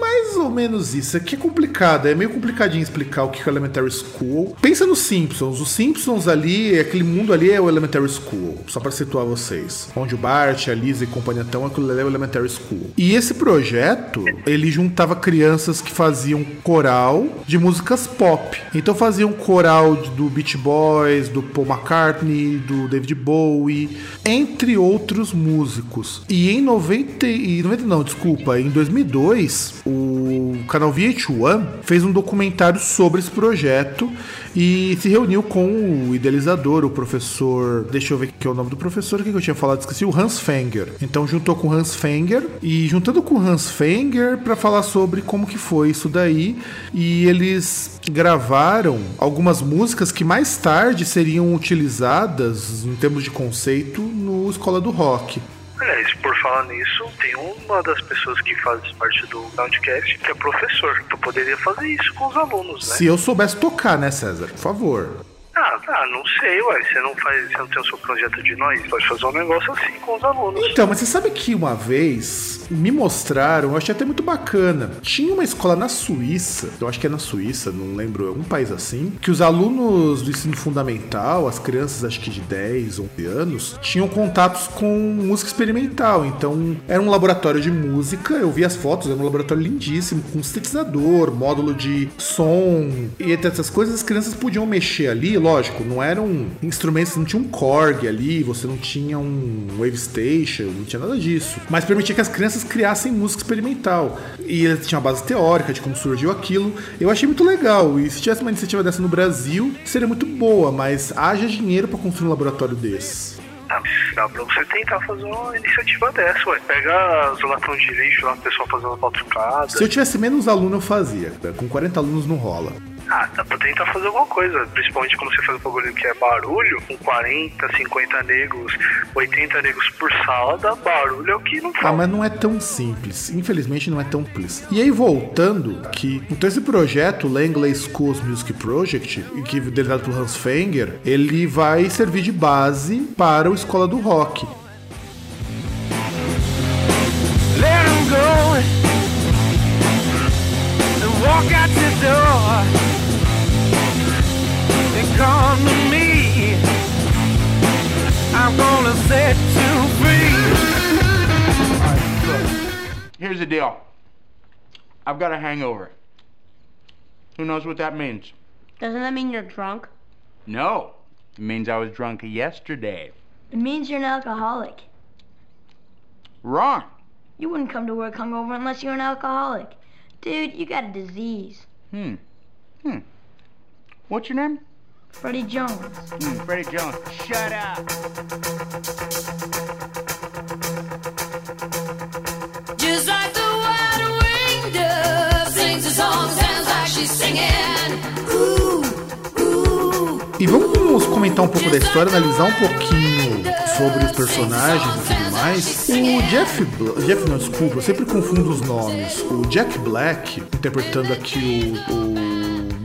Mais ou menos isso. Aqui é complicado, é meio complicadinho explicar o que é o Elementary School. Pensa nos Simpsons. Os Simpsons ali, aquele mundo ali é o Elementary School. Só para situar vocês. Onde o Bart, a Lisa e companhia estão, aquilo ali é o Elementary School. E esse projeto, ele juntava crianças que faziam coral de músicas pop. Então faziam coral do Beach Boys, do Paul McCartney, do David Bowie, entre outros músicos. E em 90, e 90 não, desculpa, em 2002, o canal VH1 fez um documentário sobre esse projeto e se reuniu com o idealizador, o professor. Deixa eu ver que é o nome do professor, o que eu tinha falado, esqueci, o Hans Fenger. Então juntou com o Hans Fenger e juntando com o Hans Fenger para falar sobre como que foi isso daí. E eles gravaram algumas músicas que mais tarde seriam utilizadas em termos de conceito no Escola do Rock. Aliás, por falar nisso, tem uma das pessoas que faz parte do Groundcast que é professor. Tu poderia fazer isso com os alunos, né? Se eu soubesse tocar, né, César? Por favor. Ah, ah, não sei, ué. Você não faz, você não tem o seu projeto de nós? Pode fazer um negócio assim com os alunos. Então, mas você sabe que uma vez me mostraram, eu achei até muito bacana. Tinha uma escola na Suíça, eu acho que é na Suíça, não lembro, algum país assim, que os alunos do ensino fundamental, as crianças acho que de 10, 11 anos, tinham contatos com música experimental. Então, era um laboratório de música, eu vi as fotos, era um laboratório lindíssimo, com sintetizador, módulo de som, e entre essas coisas as crianças podiam mexer ali, lógico, não eram instrumentos, não tinha um Korg ali, você não tinha um Wave Station, não tinha nada disso. Mas permitia que as crianças criassem música experimental. E eles tinham uma base teórica de como surgiu aquilo. Eu achei muito legal. E se tivesse uma iniciativa dessa no Brasil, seria muito boa, mas haja dinheiro para construir um laboratório desse. Ah, dá pra você tentar fazer uma iniciativa dessa, ué. Pega os latão de lixo lá, o pessoal fazendo batucada. Se eu tivesse menos aluno, eu fazia. Com 40 alunos não rola. Ah, dá pra tentar fazer alguma coisa. Principalmente quando você faz um bagulho que é barulho, com 40, 50 negros, 80 negros por sala, dá barulho é o que não Ah, fala. mas não é tão simples. Infelizmente não é tão simples. E aí, voltando, que então esse projeto, o Langley Schools Music Project, que é liderado pelo Hans Fenger, ele vai servir de base para o Escola do Rock. Let him go and walk out the door come to me. I'm gonna set you free. Here's the deal. I've got a hangover. Who knows what that means? Doesn't that mean you're drunk? No. It means I was drunk yesterday. It means you're an alcoholic. Wrong. You wouldn't come to work hungover unless you're an alcoholic. Dude, you got a disease. Hmm. Hmm. What's your name? Freddie Jones. Hmm, Freddie Jones. Shut up. Just like the wide-winged dove sings a song, sounds like she's singing. Ooh, ooh. E vamos comentar um pouco da história, analisar um pouquinho sobre os personagens e tudo mais. O Jeff, Bla Jeff não, desculpa, eu sempre confundo os nomes. O Jack Black, interpretando aqui o, o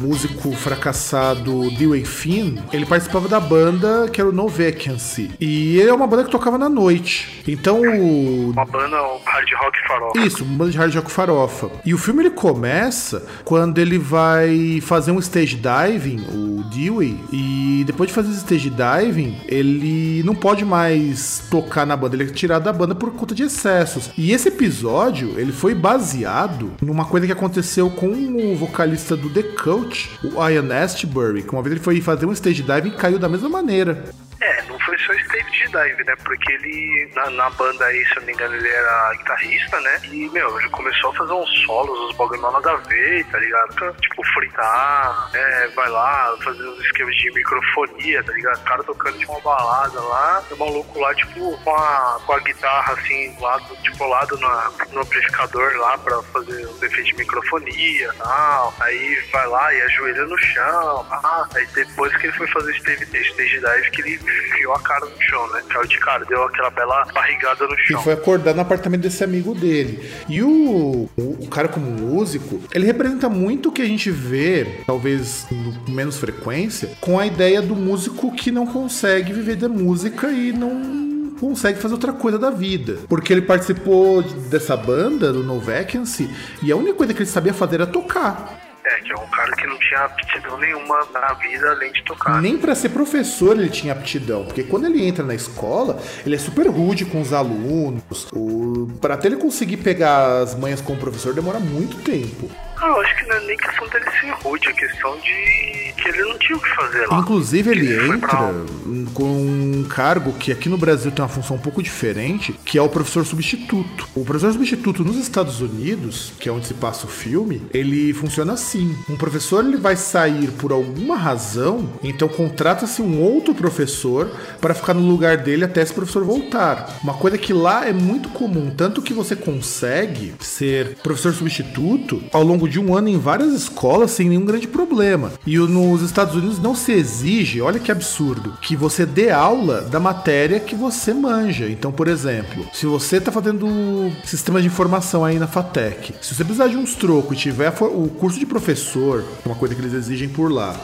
músico fracassado Dewey Finn, ele participava da banda que era o No Vacancy. E ele é uma banda que tocava na noite. Então o Uma banda hard rock farofa. isso, um bando de hard rock farofa. E o filme ele começa quando ele vai fazer um stage diving, o Dewey, e depois de fazer esse stage diving, ele não pode mais tocar na banda, ele é tirado da banda por conta de excessos. E esse episódio, ele foi baseado numa coisa que aconteceu com o vocalista do The Cult, o Ian Astbury, que uma vez ele foi fazer um stage diving e caiu da mesma maneira. É, começou stage de dive, né? Porque ele, na, na banda aí, se eu não me engano, ele era guitarrista, né? E, meu, ele começou a fazer uns solos, uns bagulho mal nada a ver, tá ligado? Tipo, fritar, é, vai lá, fazer uns esquemas de microfonia, tá ligado? O cara tocando de uma balada lá, o maluco lá, tipo, com a, com a guitarra, assim, lado, tipo, lado na, no amplificador lá pra fazer os efeitos de microfonia e tal. Aí vai lá e ajoelha no chão. Ah, aí depois que ele foi fazer stage, stage dive, que ele enfiou a cara no chão, né? Caiu de cara, deu aquela bela barrigada no E chão. foi acordar no apartamento desse amigo dele. E o, o, o cara, como músico, ele representa muito o que a gente vê, talvez com menos frequência, com a ideia do músico que não consegue viver da música e não consegue fazer outra coisa da vida. Porque ele participou dessa banda, do No Vacancy, e a única coisa que ele sabia fazer era tocar. É, que é um cara que não tinha aptidão nenhuma na vida além de tocar. Nem pra ser professor ele tinha aptidão, porque quando ele entra na escola, ele é super rude com os alunos. O... Para até ele conseguir pegar as manhas com o professor demora muito tempo. Ah, eu acho que não é nem questão dele ser rude, é questão de que ele não tinha o que fazer lá. Inclusive, ele pra entra aula. com um cargo que aqui no Brasil tem uma função um pouco diferente, que é o professor substituto. O professor substituto nos Estados Unidos, que é onde se passa o filme, ele funciona assim. Um professor ele vai sair por alguma razão, então contrata-se um outro professor para ficar no lugar dele até esse professor voltar. Uma coisa que lá é muito comum, tanto que você consegue ser professor substituto ao longo de um ano em várias escolas sem nenhum grande problema. E nos Estados Unidos não se exige, olha que absurdo, que você dê aula da matéria que você manja. Então, por exemplo, se você está fazendo sistema de informação aí na FATEC, se você precisar de uns trocos e tiver o curso de professor, uma coisa que eles exigem por lá,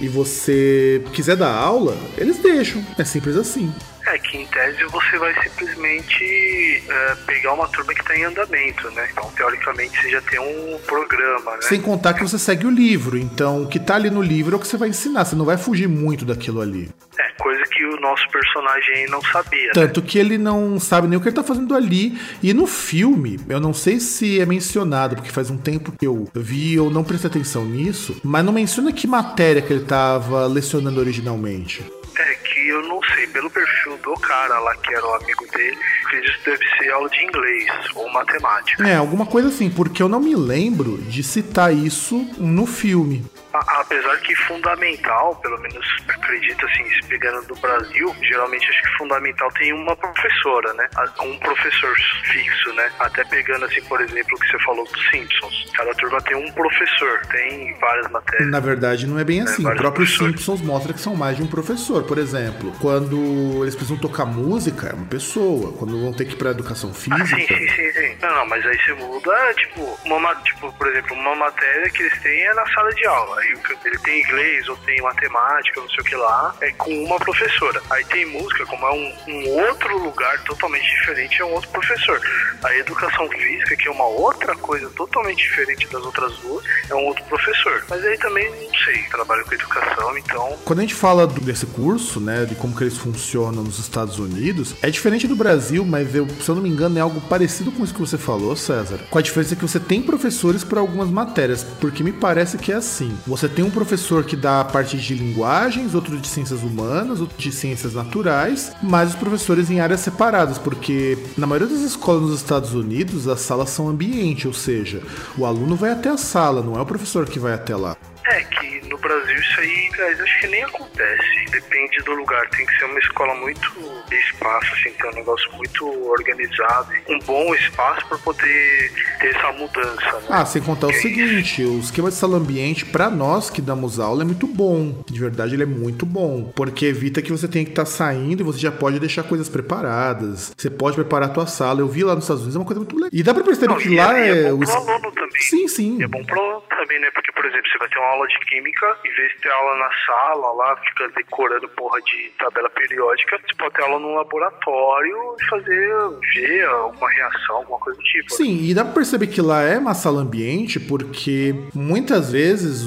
e você quiser dar aula, eles deixam. É simples assim. É que em tese você vai simplesmente é, pegar uma turma que está em andamento, né? Então, teoricamente, você já tem um programa, né? Sem contar que você segue o livro. Então, o que tá ali no livro é o que você vai ensinar. Você não vai fugir muito daquilo ali. É, coisa que o nosso personagem aí não sabia, né? Tanto que ele não sabe nem o que ele tá fazendo ali. E no filme, eu não sei se é mencionado, porque faz um tempo que eu vi eu não prestei atenção nisso, mas não menciona que matéria que ele tava lecionando originalmente. É que eu não sei, pelo perfil do cara lá que era o amigo dele, que deve ser aula de inglês ou matemática. É, alguma coisa assim, porque eu não me lembro de citar isso no filme. A- Apesar que fundamental, pelo menos acredito assim, se pegando do Brasil, geralmente acho que fundamental tem uma professora, né? Um professor fixo, né? Até pegando assim, por exemplo, o que você falou dos Simpsons. Cada turma tem um professor, tem várias matérias. Na verdade, não é bem assim. O vários próprio. Simpsons mostra que são mais de um professor. Por exemplo, quando eles precisam tocar música, é uma pessoa. Quando vão ter que ir pra educação Ah, sim, física. sim, sim, sim. Não, não, mas aí você muda, tipo, uma, ma- tipo, por exemplo, uma matéria que eles têm é na sala de aula. Ele tem inglês ou tem matemática, não sei o que lá, é com uma professora. Aí tem música, como é um, um outro lugar totalmente diferente, é um outro professor. A educação física, que é uma outra coisa totalmente diferente das outras duas, é um outro professor. Mas aí também, não sei, trabalho com educação, então Quando a gente fala desse curso, né, de como que eles funcionam nos Estados Unidos, é diferente do Brasil, mas eu, se eu não me engano, é algo parecido com isso que você falou, César. Com a diferença que você tem professores para algumas matérias, porque me parece que é assim. Você tem um professor que dá a parte de linguagens, outro de ciências humanas, outro de ciências naturais, mas os professores em áreas separadas, porque na maioria das escolas nos Estados Unidos, as salas são ambiente, ou seja, o aluno vai até a sala, não é o professor que vai até lá. É que no Brasil isso aí, guys, acho que nem acontece. Depende do lugar. Tem que ser uma escola muito de espaço, assim, ter um negócio muito organizado, e um bom espaço para poder ter essa mudança, né? Ah, sem contar o é seguinte, o esquema de sala ambiente, pra nós que damos aula, é muito bom. De verdade, ele é muito bom. Porque evita que você tenha que estar saindo e você já pode deixar coisas preparadas. Você pode preparar a tua sala. Eu vi lá nos Estados Unidos, é uma coisa muito legal. E dá pra perceber Não, que e lá é, é. é bom o pro aluno também. Sim, sim. E é bom pro aluno também, né? Porque, por exemplo, você vai ter uma aula de química, em vez de ter aula na sala, lá, fica decorando porra de tabela periódica, você pode ter aula num laboratório e fazer, ver alguma reação, alguma coisa do tipo. Sim, e dá pra perceber que lá é uma sala ambiente porque muitas vezes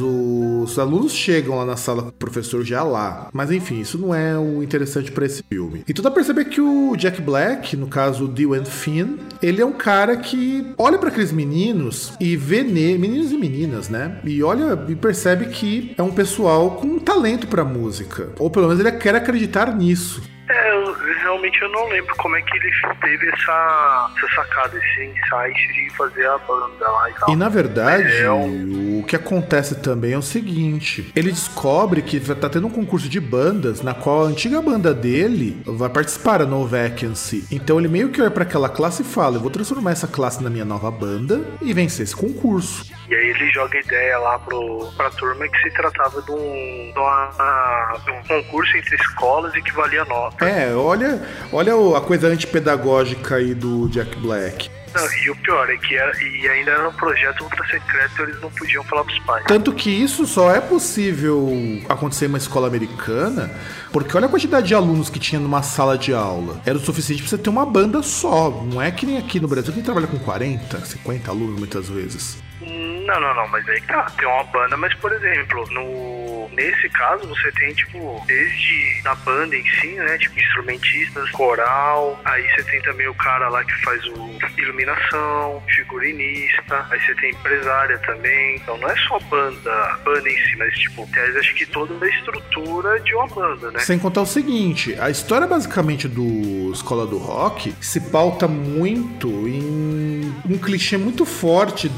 os alunos chegam lá na sala com o professor já lá. Mas enfim, isso não é o interessante pra esse filme. Então dá pra perceber que o Jack Black, no caso o Dylan Finn, ele é um cara que olha pra aqueles meninos e vê ne meninos e meninas, né? E olha e percebe que é um pessoal com talento pra música. Ou pelo menos ele quer acreditar nisso. É, realmente eu não lembro como é que ele teve essa, essa sacada, esse insight de fazer a banda lá e tal. E na verdade, É, um- o que acontece também é o seguinte: ele descobre que tá tendo um concurso de bandas na qual a antiga banda dele vai participar da No Vacancy. Então ele meio que olha pra aquela classe e fala: Eu vou transformar essa classe na minha nova banda e vencer esse concurso. E aí ele joga a ideia lá pro, pra turma que se tratava de um, de, uma- de um concurso entre escolas e que valia nota. É, olha, olha a coisa antipedagógica aí do Jack Black. Não, e o pior é que era, e ainda era um projeto ultra secreto, eles não podiam falar pros pais. Tanto que isso só é possível acontecer em uma escola americana, porque olha a quantidade de alunos que tinha numa sala de aula. Era o suficiente pra você ter uma banda só. Não é que nem aqui no Brasil que trabalha com 40, 50 alunos muitas vezes. Não, não, não, mas aí tá. Tem uma banda, mas por exemplo, no, nesse caso você tem, tipo, desde na banda em si, né? Tipo, instrumentistas, coral, aí você tem também o cara lá que faz o iluminação, figurinista, aí você tem empresária também. Então não é só banda, banda em si, mas tipo, acho que toda a estrutura de uma banda, né? Sem contar o seguinte, a história basicamente do Escola do Rock se pauta muito em um clichê muito forte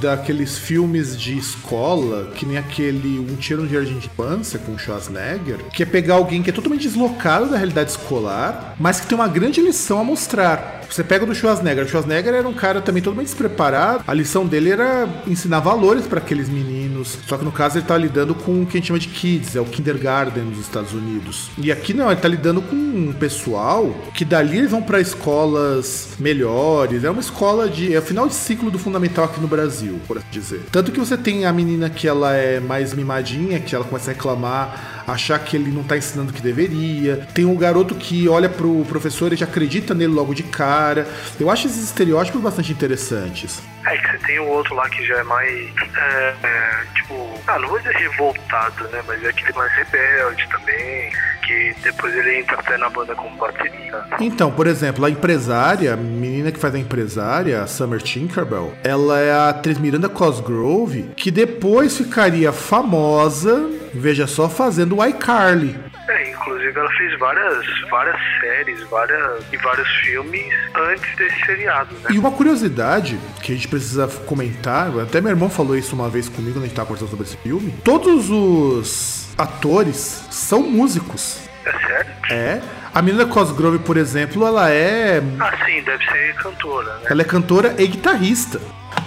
daqueles filmes de escola, que nem aquele Um Tiro no Jardim de Infância com Schwarzenegger, que é pegar alguém que é totalmente deslocado da realidade escolar, mas que tem uma grande lição a mostrar. Você pega do Schwarzenegger, o Schwarzenegger era um cara também totalmente despreparado, a lição dele era ensinar valores para aqueles meninos, só que no caso ele tá lidando com o que a gente chama de kids, é o kindergarten nos Estados Unidos. E aqui não, ele tá lidando com um pessoal que dali eles vão para escolas melhores, é uma escola de é o final de ciclo do fundamental aqui no Brasil, dizer. Tanto que você tem a menina que ela é mais mimadinha, que ela começa a reclamar, achar que ele não tá ensinando o que deveria. Tem um garoto que olha pro professor e já acredita nele logo de cara. Eu acho esses estereótipos bastante interessantes. É que você tem o outro lá que já é mais, é, é, tipo, ah, não vou dizer revoltado, né? Mas é aquele mais rebelde também, que depois ele entra até na banda como bateria. Então, por exemplo, a empresária, a menina que faz a empresária, a Summer Tinkerbell, ela é a atriz Miranda Cosgrove, que depois ficaria famosa, veja só, fazendo o iCarly. É, inclusive ela fez várias, várias séries, várias e vários filmes antes desse seriado, né? E uma curiosidade que a gente precisa comentar, até meu irmão falou isso uma vez comigo quando a gente tava conversando sobre esse filme. Todos os atores são músicos. É sério? É. A menina Cosgrove, por exemplo, ela é. Ah, sim, deve ser cantora, né? Ela é cantora e guitarrista.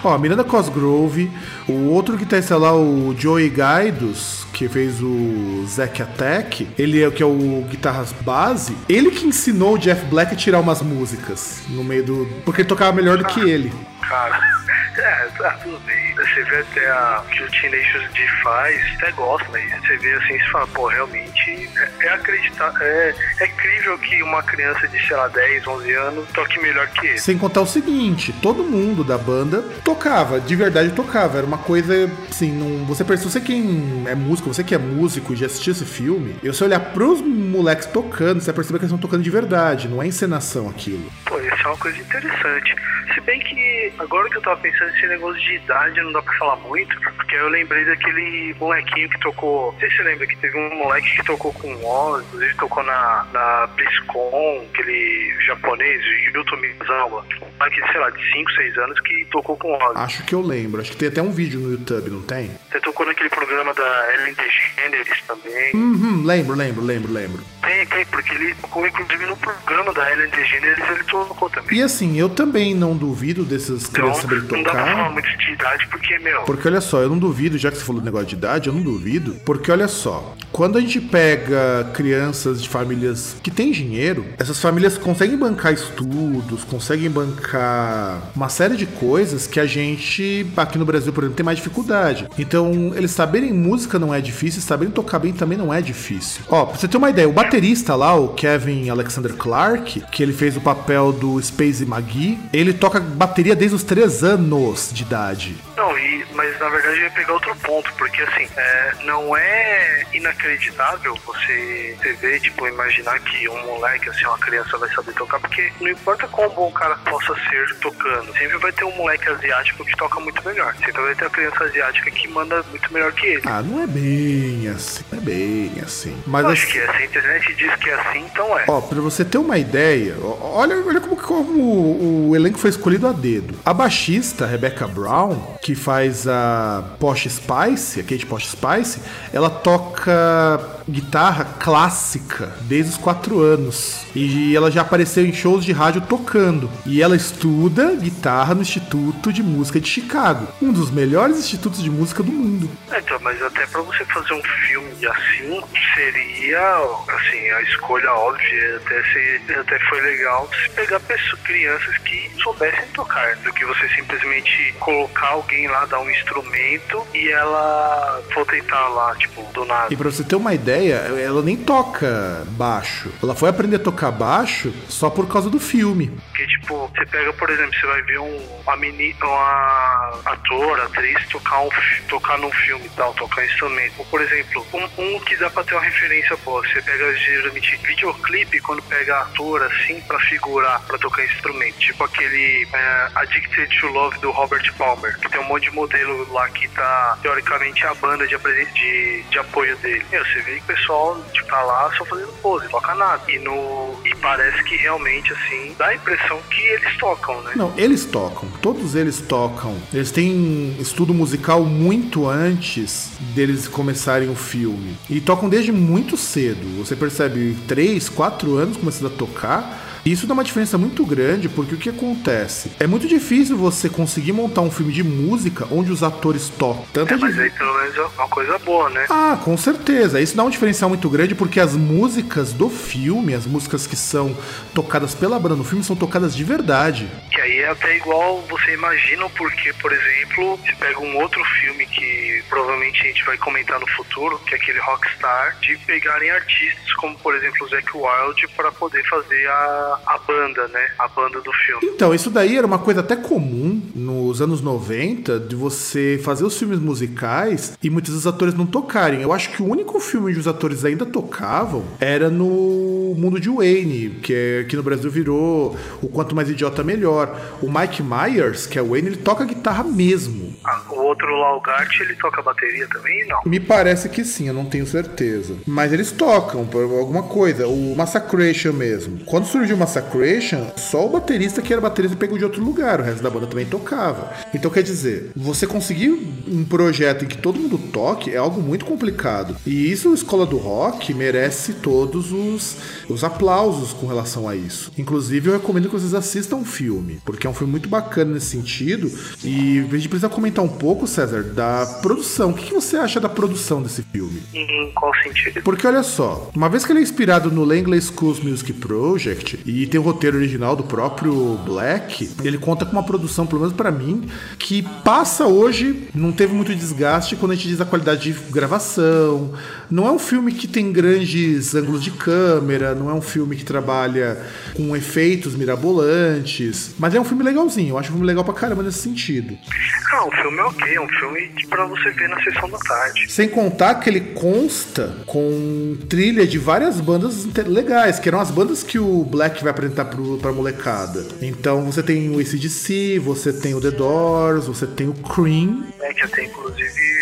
Ó, a Miranda Cosgrove, o outro guitarrista lá, o Joey Gaidos, que fez o Zack Attack, ele é o que é o guitarra base, ele que ensinou o Jeff Black a tirar umas músicas no meio do. Porque ele tocava melhor do que ele. Cara, *laughs* é, tá tudo bem. Você vê até a, que o Tenacious D faz, até gosta, mas você vê assim e fala, pô, realmente é, é acreditar, é, é incrível que uma criança de, sei lá, 10, 11 anos toque melhor que ele. Sem contar o seguinte, todo mundo da banda tocava, de verdade tocava. Era uma coisa assim, não, você percebe, você quem é músico, você que é músico e já assistiu esse filme, e você olhar pros moleques tocando, você vai perceber que eles estão tocando de verdade, não é encenação aquilo. Pô, isso é uma coisa interessante. Se bem que agora que eu tava pensando nesse negócio de idade, não dá pra falar muito, porque eu lembrei daquele molequinho que tocou. Não sei se você lembra que teve um moleque que tocou com o Oz, inclusive tocou na, na BlizzCon, aquele japonês, o Yuto Mizawa. Um moleque, sei lá, de 5, 6 anos que tocou com o Oz. Acho que eu lembro, acho que tem até um vídeo no YouTube, não tem? Você tocou naquele programa da Ellen DeGeneres também. Uhum, lembro, lembro, lembro, lembro. Tem, tem, porque ele tocou inclusive no programa da Ellen DeGeneres, ele tocou também. E assim, eu também não duvido desses Então, crianças saberem não dá pra falar tocar. muito de idade, porque, meu, Porque olha só, eu não duvido, já que você falou do negócio de idade, eu não duvido. Porque olha só, quando a gente pega crianças de famílias que têm dinheiro, essas famílias conseguem bancar estudos, conseguem bancar uma série de coisas que a gente, aqui no Brasil, por exemplo, tem mais dificuldade. Então, eles saberem música não é difícil, saberem tocar bem também não é difícil. Ó, pra você ter uma ideia, o baterista lá, o Kevin Alexander Clark, que ele fez o papel do Space McGee, ele toca bateria desde os 3 anos de idade. Não, e, mas na verdade eu ia pegar outro ponto, porque assim, é, não é inacreditável você, ver, tipo, imaginar que um moleque, assim, uma criança vai saber tocar, porque não importa quão bom o cara possa ser tocando, sempre vai ter um moleque asiático que toca muito melhor. Sempre vai ter a criança asiática que manda muito melhor que ele. Ah, não é bem assim. Não é bem assim. Mas Eu acho assim, que é, se a internet diz que é assim, então é. Ó, pra você ter uma ideia, olha, olha como, como o, o elenco foi escolhido a dedo. A baixista, Rebecca Brown, que faz a Posh Spice, a Kate Posh Spice, ela toca guitarra clássica desde os quatro anos. E ela já apareceu em shows de rádio tocando. E ela estuda guitarra no Instituto de Música de Chicago, um dos melhores institutos de música do mundo. Então, mas até pra você fazer um filme assim, seria, assim, a escolha óbvia, até, se, até foi legal se pegar pessoas, crianças que soubessem tocar, do que você simplesmente colocar alguém lá, dar um instrumento e ela for tentar lá, tipo, do nada. E pra você ter uma ideia, ela nem toca baixo. Ela foi aprender a tocar baixo só por causa do filme. Porque, tipo, você pega, por exemplo, você vai ver um, uma menina, uma ator, atriz tocar, um, tocar num filme e tal, tocar instrumento. Ou, por exemplo, um, um que dá pra ter uma referência boa. Você pega, geralmente, videoclipe, quando pega ator, assim, pra figurar, pra tocar instrumento. Tipo aquele é, Addicted to Love do Robert Palmer, que tem um monte de modelo lá que tá, teoricamente, a banda de, de, de apoio dele. Meu, você vê que pessoal, tipo, tá lá só fazendo pose, toca nada. E, no, e parece que realmente, assim, dá a impressão que eles tocam, né? Não, eles tocam, todos eles tocam. Eles têm estudo musical muito antes deles começarem o filme. E tocam desde muito cedo. Você percebe, 3, 4 anos começando a tocar. Isso dá uma diferença muito grande, porque o que acontece? É muito difícil você conseguir montar um filme de música onde os atores tocam. Tanto É, de- mas aí pelo menos é uma coisa boa, né? ah, com certeza. Isso dá um diferencial muito grande porque as músicas do filme, as músicas que são tocadas pela banda no filme, são tocadas de verdade. Que aí é até igual você imagina, porque, por exemplo, você pega um outro filme que provavelmente a gente vai comentar no futuro, que é aquele Rockstar, de pegarem artistas como, por exemplo, o Zac Wild para poder fazer a, a banda, né? A banda do filme. Então, isso daí era uma coisa até comum nos anos 90 de você fazer os filmes musicais e muitos dos atores não tocarem. Eu acho que o único filme onde os atores ainda tocavam era no Mundo de Wayne, que é, aqui no Brasil virou O Quanto Mais Idiota Melhor. O Mike Myers, que é o Wayne, ele toca guitarra mesmo. Ah, o outro lá, o Gart, ele toca bateria também? Não. Me parece que sim, eu não tenho certeza. Mas eles tocam por alguma coisa. O Massacration mesmo. Quando surgiu o Massacration, só o baterista que era baterista pegou de outro lugar. O resto da banda também tocava. Então quer dizer, você conseguir um projeto em que todo mundo toque é algo muito complicado. E isso, a Escola do Rock merece todos os, os aplausos com relação a isso. Inclusive, eu recomendo que vocês assistam o filme, porque é um filme muito bacana nesse sentido. E a gente precisa comentar um pouco, César, da produção. O que que você acha da produção desse filme? Em qual sentido? Porque olha só, uma vez que ele é inspirado no Langley Schools Music Project e tem o roteiro original do próprio Black, ele conta com uma produção, pelo menos pra mim, que passa hoje, não teve muito desgaste quando a gente diz a qualidade de gravação. Não é um filme que tem grandes ângulos de câmera, não é um filme que trabalha com efeitos mirabolantes, mas é um filme legalzinho. Eu acho um filme legal pra caramba nesse sentido. Ah, o filme é ok, é um filme pra você ver na sessão da tarde. Sem contar que ele consta com trilha de várias bandas legais, que eram as bandas que o Black vai apresentar pro, pra molecada. Então você tem o ACDC, você tem o The Doors, você tem o Cream. É que inclusive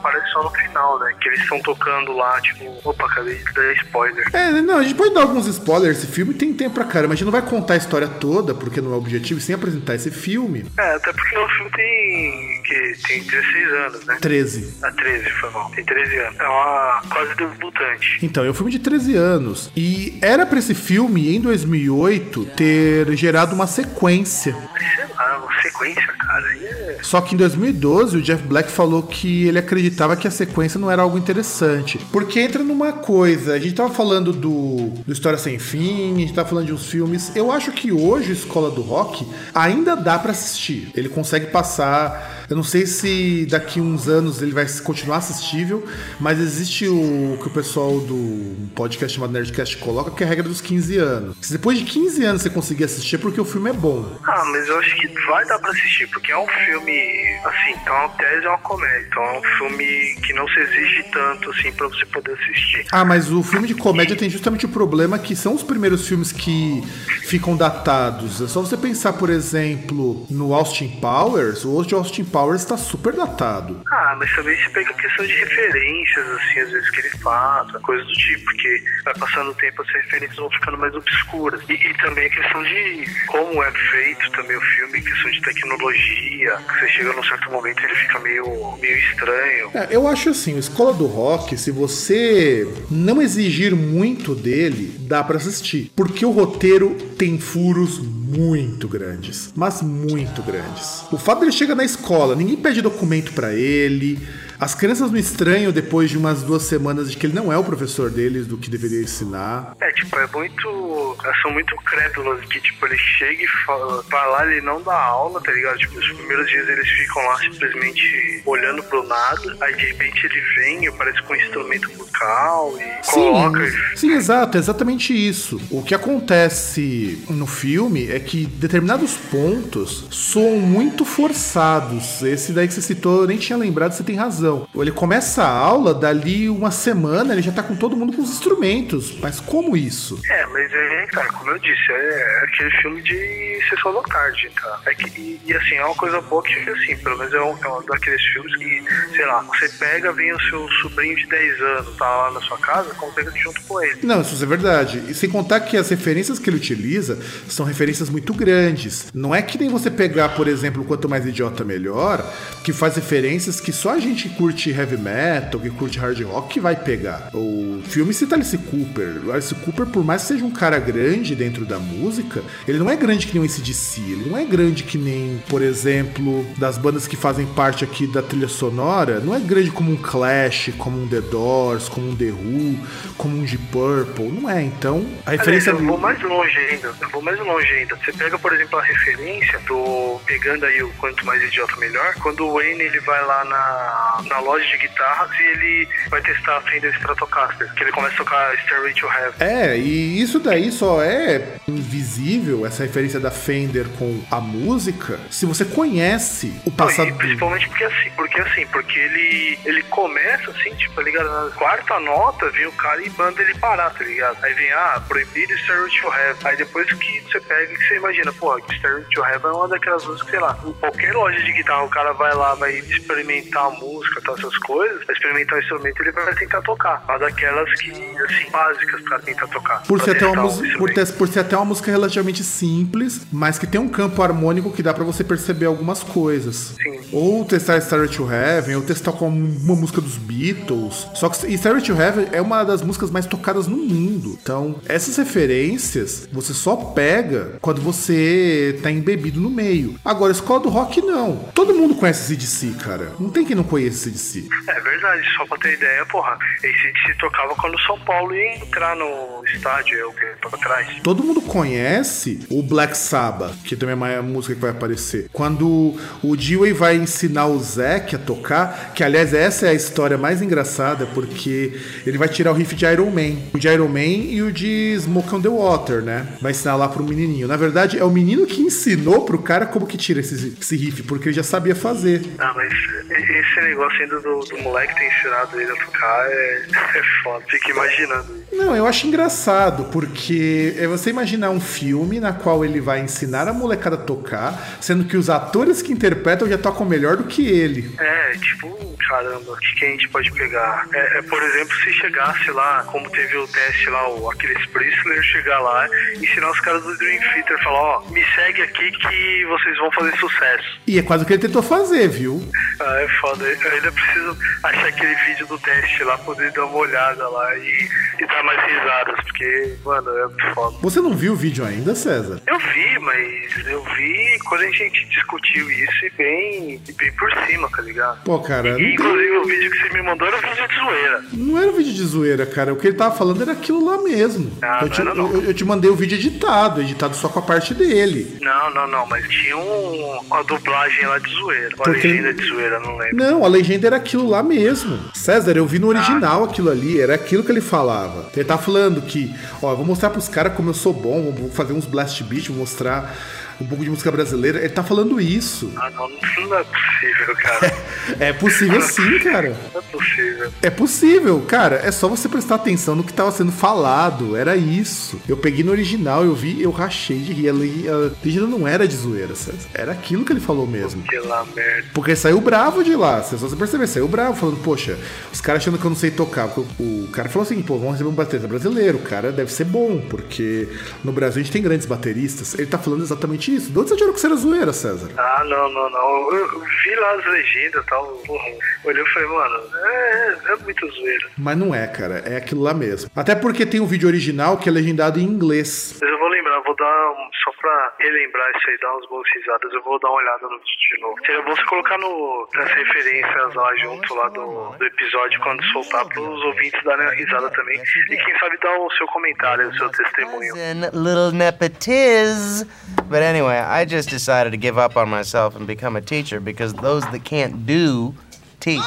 aparece só no final, né? Que eles estão tocando lá, tipo, opa, acabei de dar spoiler. É, não, a gente pode dar alguns spoilers. Esse filme tem tempo pra caramba. A gente não vai contar a história toda, porque não é o objetivo, sem apresentar esse filme. É, até porque o filme tem. que tem 16 anos, né? 13. Ah, 13, foi mal. Tem 13 anos. É uma quase debutante. Então, é um filme de 13 anos. E era pra esse filme, em 2008, ter gerado uma sequência. Sei lá, uma sequência, cara. Aí é. Só que em 2012 o Jeff Black falou que ele acreditava que a sequência não era algo interessante. Porque entra numa coisa, a gente tava falando do, do História Sem Fim, a gente tava falando de uns filmes. Eu acho que hoje Escola do Rock ainda dá pra assistir. Ele consegue passar. Eu não sei se daqui uns anos ele vai continuar assistível, mas existe o que o pessoal do podcast chamado Nerdcast coloca, que é a regra dos 15 anos. Se depois de 15 anos você conseguir assistir é porque o filme é bom. Ah, mas eu acho que vai dar pra assistir, porque é um filme assim, então a tese é uma comédia, então é um filme que não se exige tanto, assim, pra você poder assistir. Ah, mas o filme de comédia tem justamente o problema que são os primeiros filmes que ficam datados. É só você pensar, por exemplo, no Austin Powers. O de Austin Powers tá super datado. Ah, mas também se pega a questão de referências, assim, às vezes que ele faz, coisas do tipo, porque vai passando o tempo, as referências vão ficando mais obscuras. E, e também a questão de como é feito também o filme, questão de tecnologia, que você chega num certo momento e ele fica meio, meio estranho. É, eu acho assim, o Escola do Rock, se você não exigir muito dele, dá pra assistir. Porque o roteiro tem furos muito grandes, mas muito grandes. O fato dele chegar na escola, ninguém pede documento pra ele. As crianças não estranham depois de umas duas semanas de que ele não é o professor deles do que deveria ensinar. É, tipo, é muito. Elas são muito crédulas que, tipo, ele chega e fala, vai lá, ele não dá aula, tá ligado? Tipo, os primeiros dias eles ficam lá simplesmente olhando pro nada, aí de repente ele vem e parece com um instrumento musical e coloca. e- Sim, exato, é exatamente isso. O que acontece no filme é que determinados pontos soam muito forçados. Esse daí que você citou, eu nem tinha lembrado, você tem razão. Ele começa a aula, dali uma semana ele já tá com todo mundo com os instrumentos. Mas como isso? É, mas é, cara, como eu disse, é aquele filme de sessão da tarde, tá? É que, e, e, assim, é uma coisa boa que, assim, pelo menos é um, é um daqueles filmes que, sei lá, você pega, vem o seu sobrinho de 10 anos, tá lá na sua casa, consegue junto com ele. Não, isso é verdade. E sem contar que as referências que ele utiliza são referências muito grandes. Não é que nem você pegar, por exemplo, Quanto Mais Idiota Melhor, que faz referências que só a gente curte heavy metal, que curte hard rock, que vai pegar. O filme cita Alice Cooper. O Alice Cooper, por mais que seja um cara grande dentro da música, ele não é grande que nem o ACDC. Ele não é grande que nem, por exemplo, das bandas que fazem parte aqui da trilha sonora. Não é grande como um Clash, como um The Doors, como um The Who, como um Deep Purple. Não é. Então, a referência... Aliás, eu vou mais longe ainda. Eu vou mais longe ainda. Você pega, por exemplo, a referência do pegando aí o quanto mais idiota melhor. Quando o Wayne ele vai lá na, na loja de guitarras e ele vai testar a Fender Stratocaster, que ele começa a tocar Stairway to Heaven. É, e isso daí só é invisível, essa referência da Fender com a música, se você conhece o passado. Principalmente porque assim, porque assim, porque ele, ele começa assim, tipo, tá ligado? Na quarta nota, vem o cara e manda ele parar, tá ligado? Aí vem, ah, proibido Stairway to Heaven. Aí depois que você pega que você imagina, pô, Stairway to Heaven é uma daquelas músicas, sei lá, em qualquer loja de guitarra, o cara vai lá, vai experimentar a música, essas coisas, experimentar o instrumento, ele vai tentar tocar. Uma daquelas que, assim, básicas pra tentar tocar. Por ser, até uma música, por, ter, por ser até uma música relativamente simples, mas que tem um campo harmônico que dá pra você perceber algumas coisas. Sim. Ou testar Starry to Heaven, ou testar com uma música dos Beatles. Só que Starry to Heaven é uma das músicas mais tocadas no mundo. Então, essas referências você só pega quando você tá embebido no meio. Agora, escola do rock, não. Todo mundo conhece CDC, cara. Não tem quem não conheça CDC. É verdade, só pra ter ideia, porra, esse se tocava quando o São Paulo ia entrar no estádio, é o que pra trás. Todo mundo conhece o Black Sabbath, que também é uma música que vai aparecer. Quando o Dewey vai ensinar o Zack a tocar, que aliás essa é a história mais engraçada, porque ele vai tirar o riff de Iron Man. O de Iron Man e o de Smoke on the Water, né? Vai ensinar lá pro menininho. Na verdade, é o menino que ensinou pro cara como que tira esse, esse riff, porque ele já sabia fazer. Ah, mas esse negócio ainda do, do moleque ter ensinado ele a tocar é, *laughs* é foda. Fica imaginando. Não, eu acho engraçado, porque é você imaginar um filme na qual ele vai ensinar a molecada a tocar, sendo que os atores que interpretam já tocam melhor do que ele. É, tipo, caramba, o que, a gente pode pegar? É, é, por exemplo, se chegasse lá, como teve o teste lá, o Aquiles Priestler chegar lá, ensinar os caras do Dream Theater e falar, ó, me segue aqui que vocês vão fazer sucesso. E é quase o que ele tentou fazer, viu? Ah, é foda. Eu ainda preciso achar aquele vídeo do teste lá, poder dar uma olhada lá e, e dar mais risadas, porque, mano, é muito foda. Você não viu o vídeo ainda, César? Eu vi, mas eu vi quando a gente discutiu isso e bem, e bem por cima, tá ligado? Pô, cara. E, inclusive o vídeo que você me mandou era um vídeo de zoeira. Não era um vídeo de zoeira, cara. O que ele tava falando era aquilo lá mesmo. Ah, eu, não te, era, não. eu- eu te mandei o vídeo editado, editado só com a parte dele. Não, não, não, mas tinha um, uma dublagem lá de zoeira. Uma Porque- legenda de zoeira, não lembro. Não, a legenda era aquilo lá mesmo. César, eu vi no original aquilo ali, era aquilo que ele falava. Ele tá falando que, ó, vou mostrar pros caras como eu sou bom, vou fazer uns blast beat, vou mostrar um pouco de música brasileira. Ele tá falando isso. Ah, não, não é possível, cara. *laughs* É possível sim, cara. Não é possível. É possível, cara. É só você prestar atenção no que tava sendo falado. Era isso. Eu peguei no original, eu vi, eu rachei de rir. A le- a legenda não era de zoeira, César. Era aquilo que ele falou mesmo. Que lá, merda. Porque saiu bravo de lá, se você perceber, saiu bravo, falando, poxa, os caras achando que eu não sei tocar. O cara falou assim, pô, vamos receber um baterista brasileiro, o cara deve ser bom, porque no Brasil a gente tem grandes bateristas. Ele tá falando exatamente isso. De onde você tirou que isso era zoeira, César? Ah, não, não, não. Eu, eu vi lá as legendas e tal. Porra, olhei e falei, mano, é, é muito zoeira. Mas não é, cara, é aquilo lá mesmo. Até porque tem um vídeo original que é legendado em inglês. Mas eu vou lembrar, dar, só pra relembrar isso aí, dar umas boas risadas, eu vou dar uma olhada no vídeo de novo. Seria bom você colocar no, nas referências lá junto lá do, do episódio, quando soltar, pros ouvintes darem a risada também. E quem sabe dar o seu comentário, o seu testemunho. Little nepetiz. But anyway, I just decided to give up on myself and become a teacher because those that can't do teach.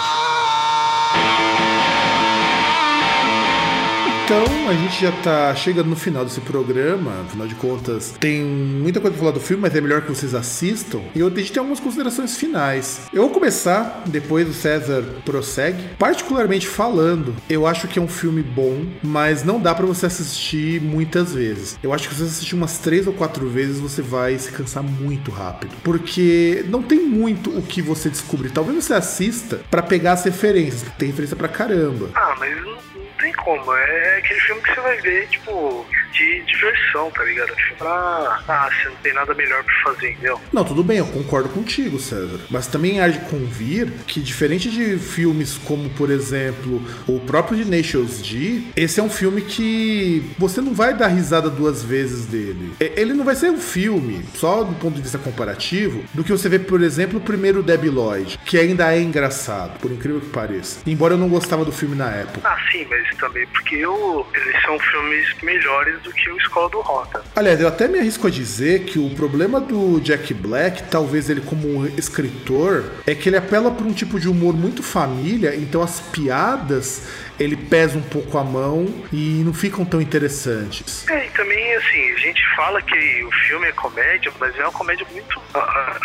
Então, a gente já tá chegando no final desse programa. Afinal de contas, tem muita coisa pra falar do filme, mas é melhor que vocês assistam. E eu gente tem algumas considerações finais. Eu vou começar, depois o César prossegue. Particularmente falando, eu acho que é um filme bom, mas não dá pra você assistir muitas vezes. Eu acho que se você assistir umas três ou quatro vezes, você vai se cansar muito rápido. Porque não tem muito o que você descobrir. Talvez você assista pra pegar as referências, tem referência pra caramba. Ah, mas tem como. É aquele filme que você vai ver, tipo, de diversão, tá ligado? Tipo, pra. Ah, você não tem nada melhor pra fazer, entendeu? Não, tudo bem, eu concordo contigo, César. Mas também há de convir que, diferente de filmes como, por exemplo, o próprio de Nations D, esse é um filme que você não vai dar risada duas vezes dele. E- Ele não vai ser um filme, só do ponto de vista comparativo, do que você vê, por exemplo, o primeiro Debbie Lloyd, que ainda é engraçado, por incrível que pareça. Embora eu não gostava do filme na época. Ah, sim, mas também porque eu, eles são filmes melhores do que o Escola do Rota. Aliás, eu até me arrisco a dizer que o problema do Jack Black, talvez ele como escritor, é que ele apela para um tipo de humor muito família, então as piadas ele pesa um pouco a mão e não ficam tão interessantes. É, e também, assim, a gente fala que o filme é comédia, mas é uma comédia muito.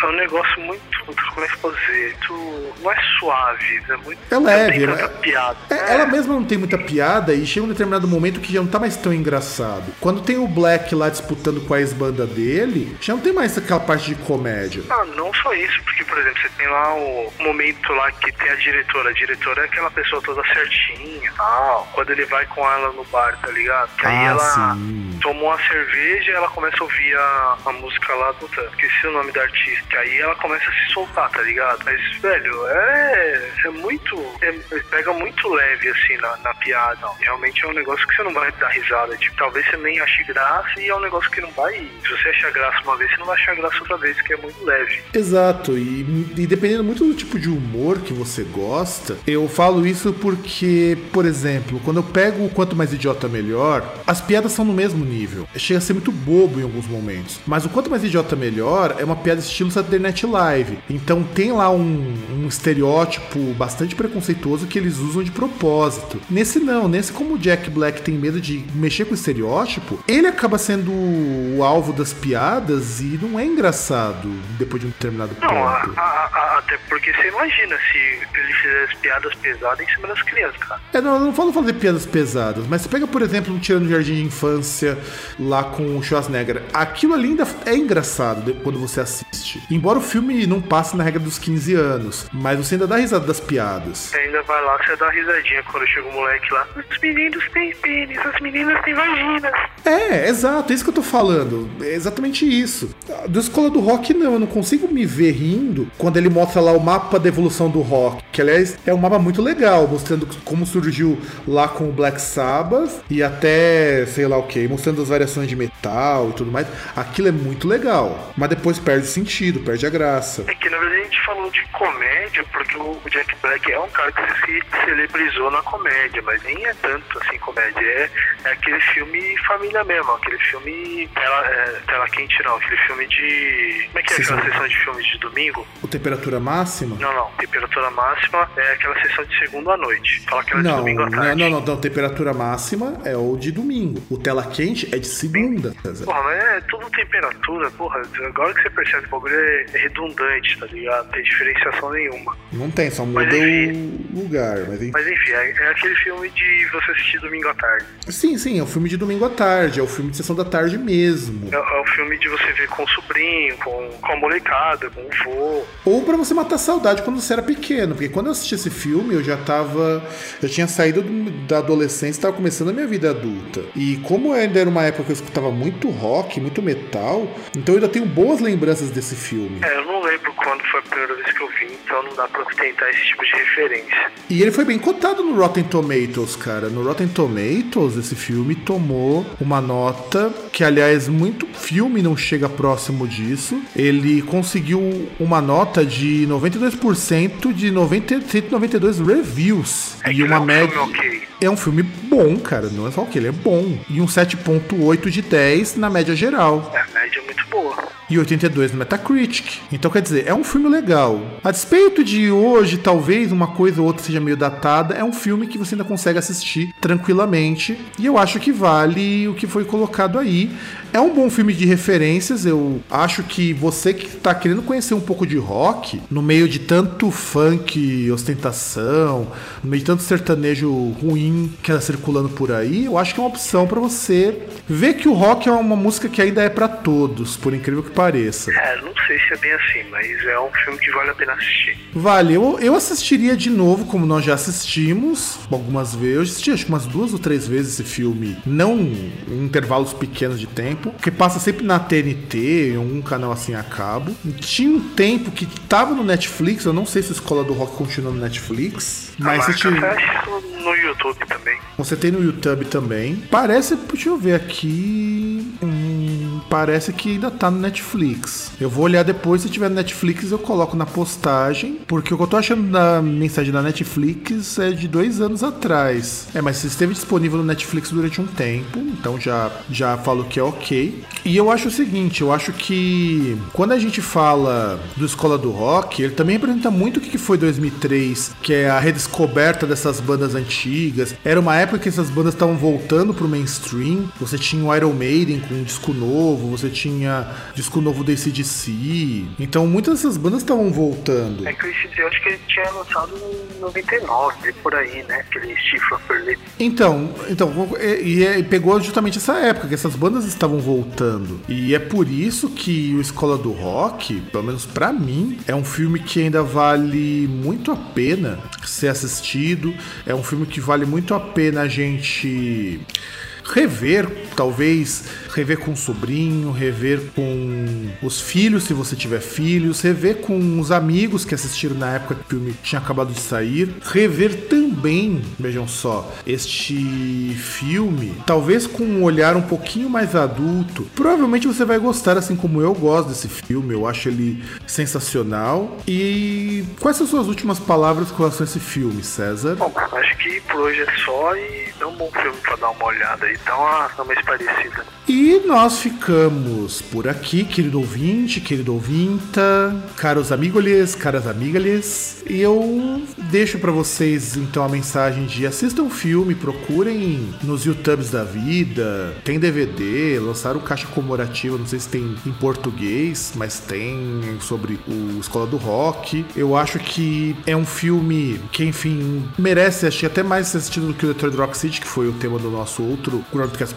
É um negócio muito. Como é que eu posso dizer? Muito, não é suave, é muito. É leve, Não tem tanta né? piada. É, Ela mesma não tem muita piada e chega um determinado momento que já não tá mais tão engraçado. Quando tem o Black lá disputando com a ex-banda dele, já não tem mais aquela parte de comédia. Ah, não só isso, porque, por exemplo, você tem lá o momento lá que tem a diretora. A diretora é aquela pessoa toda certinha e tal. Quando ele vai com ela no bar, tá ligado? Que aí Ah, ela sim. tomou uma cerveja e ela começa a ouvir a, a música lá do tanto. Esqueci o nome da artista. Aí ela começa a se soltar, tá ligado? Mas, velho, é, é muito. é- pega muito leve, assim, na, na piada. Realmente é um negócio que você não vai dar risada. Tipo, talvez você nem ache graça e é um negócio que não vai. Se você achar graça uma vez, você não vai achar graça outra vez, que é muito leve. Exato, e, e dependendo muito do tipo de humor que você gosta, eu falo isso porque, por exemplo, quando eu pego o Quanto Mais Idiota Melhor, as piadas são no mesmo nível. Chega a ser muito bobo em alguns momentos. Mas o Quanto Mais Idiota Melhor é uma piada estilo Saturday Night Live. Então tem lá um, um estereótipo bastante preconceituoso que eles usam de propósito. Nesse não, nesse como o Jack Black tem medo de mexer com o estereótipo, ele acaba sendo o alvo das piadas e não é engraçado depois de um determinado Não, a- ponto. a- a- até porque você imagina se ele fizesse piadas pesadas em cima das crianças, cara. É, não, eu não falo fazer piadas pesadas, mas você pega, por exemplo, um Tirando Jardim de Infância lá com o Schwarzenegger. Aquilo ali ainda é engraçado quando você assiste. Embora o filme não passe na regra dos 15 anos, mas você ainda dá risada das piadas. Você ainda vai lá, você dá risadinha quando chega o moleque lá. Os meninos têm pênis, as meninas têm vaginas. É, exato, é isso que eu tô falando. É exatamente isso. Do Escola do Rock, não, eu não consigo me ver rindo quando ele mostra lá o mapa da evolução do rock. Que, aliás, é um mapa muito legal, mostrando como surgiu lá com o Black Sabbath e até, sei lá o que, mostrando as variações de metal e tudo mais. Aquilo é muito legal. Mas depois perde o sentido, perde a graça. É que na verdade a gente falou de comédia porque o Jack Black é um cara que se celebrizou na comédia, mas nem é tanto assim comédia. É, é aquele filme família mesmo, aquele filme tela, é, tela quente não, aquele filme de. Como é que é Sessão- aquela sessão de filmes de domingo? O Temperatura máxima? Não, não. Temperatura máxima é aquela sessão de segunda à noite. Fala aquela de Não, domingo à não, tarde. não, não, não. Temperatura máxima é o de domingo. O tela quente é de segunda. Porra, mas é tudo temperatura, porra. Agora que você percebe que o bagulho é é redundante, tá ligado? Não tem diferenciação nenhuma. Não tem, só muda Mas o lugar. Mas enfim. Mas enfim, é, é aquele filme de você assistir domingo à tarde. Sim, sim, é o filme de domingo à tarde, é o filme de sessão da tarde mesmo. É, é o filme de você ver com o sobrinho, com, com a molecada, com o vô. Ou pra você matar saudade quando você era pequeno, porque quando eu assisti esse filme eu já tava. Já tinha saído do- da adolescência e tava começando a minha vida adulta. E como ainda era uma época que eu escutava muito rock, muito metal, então eu ainda tenho boas lembranças desse filme. É, eu não lembro quando foi a primeira vez que eu vi, então não dá pra tentar esse tipo de referência. E ele foi bem cotado no Rotten Tomatoes, cara. No Rotten Tomatoes, esse filme tomou uma nota que, aliás, muito filme não chega próximo disso. Ele conseguiu uma nota de 92% de 90, 192 reviews. e uma é um média. filme ok. É um filme bom, cara. Não é só o que ele é bom. E um 7.8 de 10 na média geral. É, média é. E 82 no Metacritic. Então, quer dizer, é um filme legal. A despeito de hoje, talvez uma coisa ou outra seja meio datada, é um filme que você ainda consegue assistir tranquilamente. E eu acho que vale o que foi colocado aí. É um bom filme de referências. Eu acho que você que tá querendo conhecer um pouco de rock, no meio de tanto funk, ostentação, no meio de tanto sertanejo ruim que anda circulando por aí, eu acho que é uma opção pra você ver que o rock é uma música que ainda é pra todos, por incrível que pareça. É, não sei se é bem assim, mas é um filme que vale a pena assistir. Vale, eu, eu assistiria de novo, como nós já assistimos algumas vezes. Eu assisti acho que umas duas ou três vezes esse filme, não em intervalos pequenos de tempo, que passa sempre na TNT, em algum canal assim a cabo. Tinha um tempo que tava no Netflix, eu não sei se a Escola do Rock continua no Netflix, mas você, tinha- no YouTube também. você tem no YouTube também. Parece, deixa eu ver aqui. Hum, parece que ainda tá no Netflix. Eu vou olhar depois, se tiver no Netflix, eu coloco na postagem. Porque o que eu tô achando da mensagem da Netflix é de dois anos atrás. É, mas esteve disponível no Netflix durante um tempo, então já, já falo que é ok. E eu acho o seguinte: eu acho que quando a gente fala do Escola do Rock, ele também representa muito o que foi 2003, que é a redescoberta dessas bandas antigas. Era uma época que essas bandas estavam voltando pro mainstream. Você tinha o Iron Maiden com um disco novo, você tinha disco novo da ACDC. Então muitas dessas bandas estavam voltando. É que eu, eu acho que ele tinha lançado em 99, por aí, né? Aquele Steve Lafferty. Então, então e, e- e pegou justamente essa época que essas bandas estavam voltando. E é por isso que o Escola do Rock, pelo menos pra mim, é um filme que ainda vale muito a pena ser assistido. É um filme que vale muito a pena a gente rever, talvez rever com o sobrinho, rever com os filhos, se você tiver filhos, rever com os amigos que assistiram na época que o filme tinha acabado de sair, rever também, vejam só, este filme, talvez com um olhar um pouquinho mais adulto. Provavelmente você vai gostar, assim como eu gosto desse filme, eu acho ele sensacional. E quais são suas últimas palavras com relação a esse filme, César? Bom, acho que por hoje é só e é um bom filme pra dar uma olhada aí. Dá uma, uma esparecida. E nós ficamos por aqui, querido ouvinte, querido ouvinta, caros amigolhes, caras amigalhes. E eu deixo pra vocês então a mensagem de assistam o filme, procurem nos YouTubes da vida, tem DVD, lançaram caixa comemorativa, não sei se tem em português, mas tem sobre o Escola do Rock. Eu acho que é um filme que, enfim, merece que até mais ser assistido do que o Detroit Rock City, que foi o tema do nosso outro Groundcast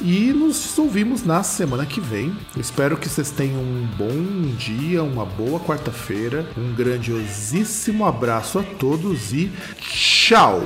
E nos ouvimos na semana que vem. Espero que vocês tenham um bom dia, uma boa quarta-feira, um grandiosíssimo abraço a todos e tchau!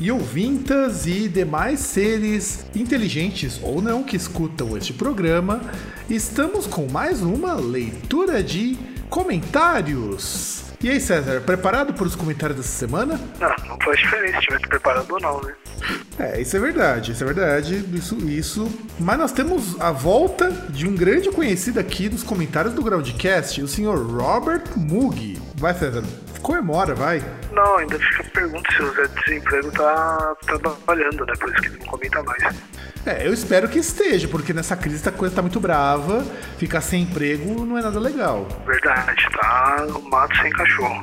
E ouvintas e demais seres inteligentes ou não que escutam este programa, estamos com mais uma leitura de comentários. E aí, César, preparado para os comentários dessa semana? Não, não faz diferença se tivesse preparado ou não, né? É, isso é verdade, isso é verdade, isso, isso. Mas nós temos a volta de um grande conhecido aqui dos comentários do Groundcast, o senhor Robert Mug. Vai, César, comemora, vai. Não, ainda fica a pergunta se o Zé de Desemprego tá trabalhando, né? Por isso que ele não comenta mais. É, eu espero que esteja, porque nessa crise a coisa tá muito brava, ficar sem emprego não é nada legal. Verdade, tá no mato sem cachorro.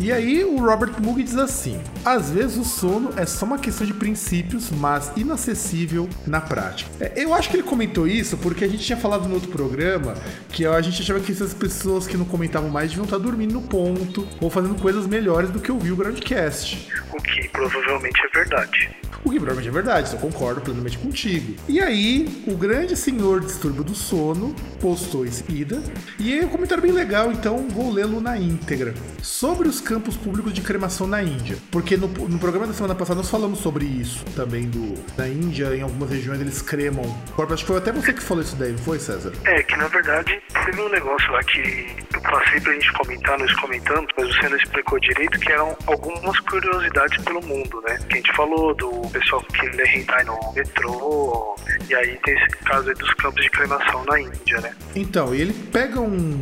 E aí o Robert Moog diz assim: às vezes o sono é só uma questão de princípios, mas inacessível na prática. É, eu acho que ele comentou isso porque a gente tinha falado no outro programa que a gente achava que essas pessoas que não comentavam mais deviam estar dormindo no ponto ou fazendo coisas melhores do que ouvir o Groundcast. O que provavelmente é verdade. O que provavelmente é verdade, eu concordo plenamente contigo. E aí, o grande senhor distúrbio do sono postou seguida. E é um comentário bem legal, então vou lê-lo na íntegra. Sobre os campos públicos de cremação na Índia. Porque no, no programa da semana passada nós falamos sobre isso também do na Índia, em algumas regiões eles cremam. Acho que foi até você que falou isso daí, não foi, César? É, que na verdade teve um negócio lá que eu passei pra gente comentar, nós comentando, mas você não explicou direito, que eram algumas curiosidades pelo mundo, né? Que a gente falou do pessoal que lê hentai no metrô, e aí tem esse caso aí dos campos de cremação na Índia, né? Então, ele pega um,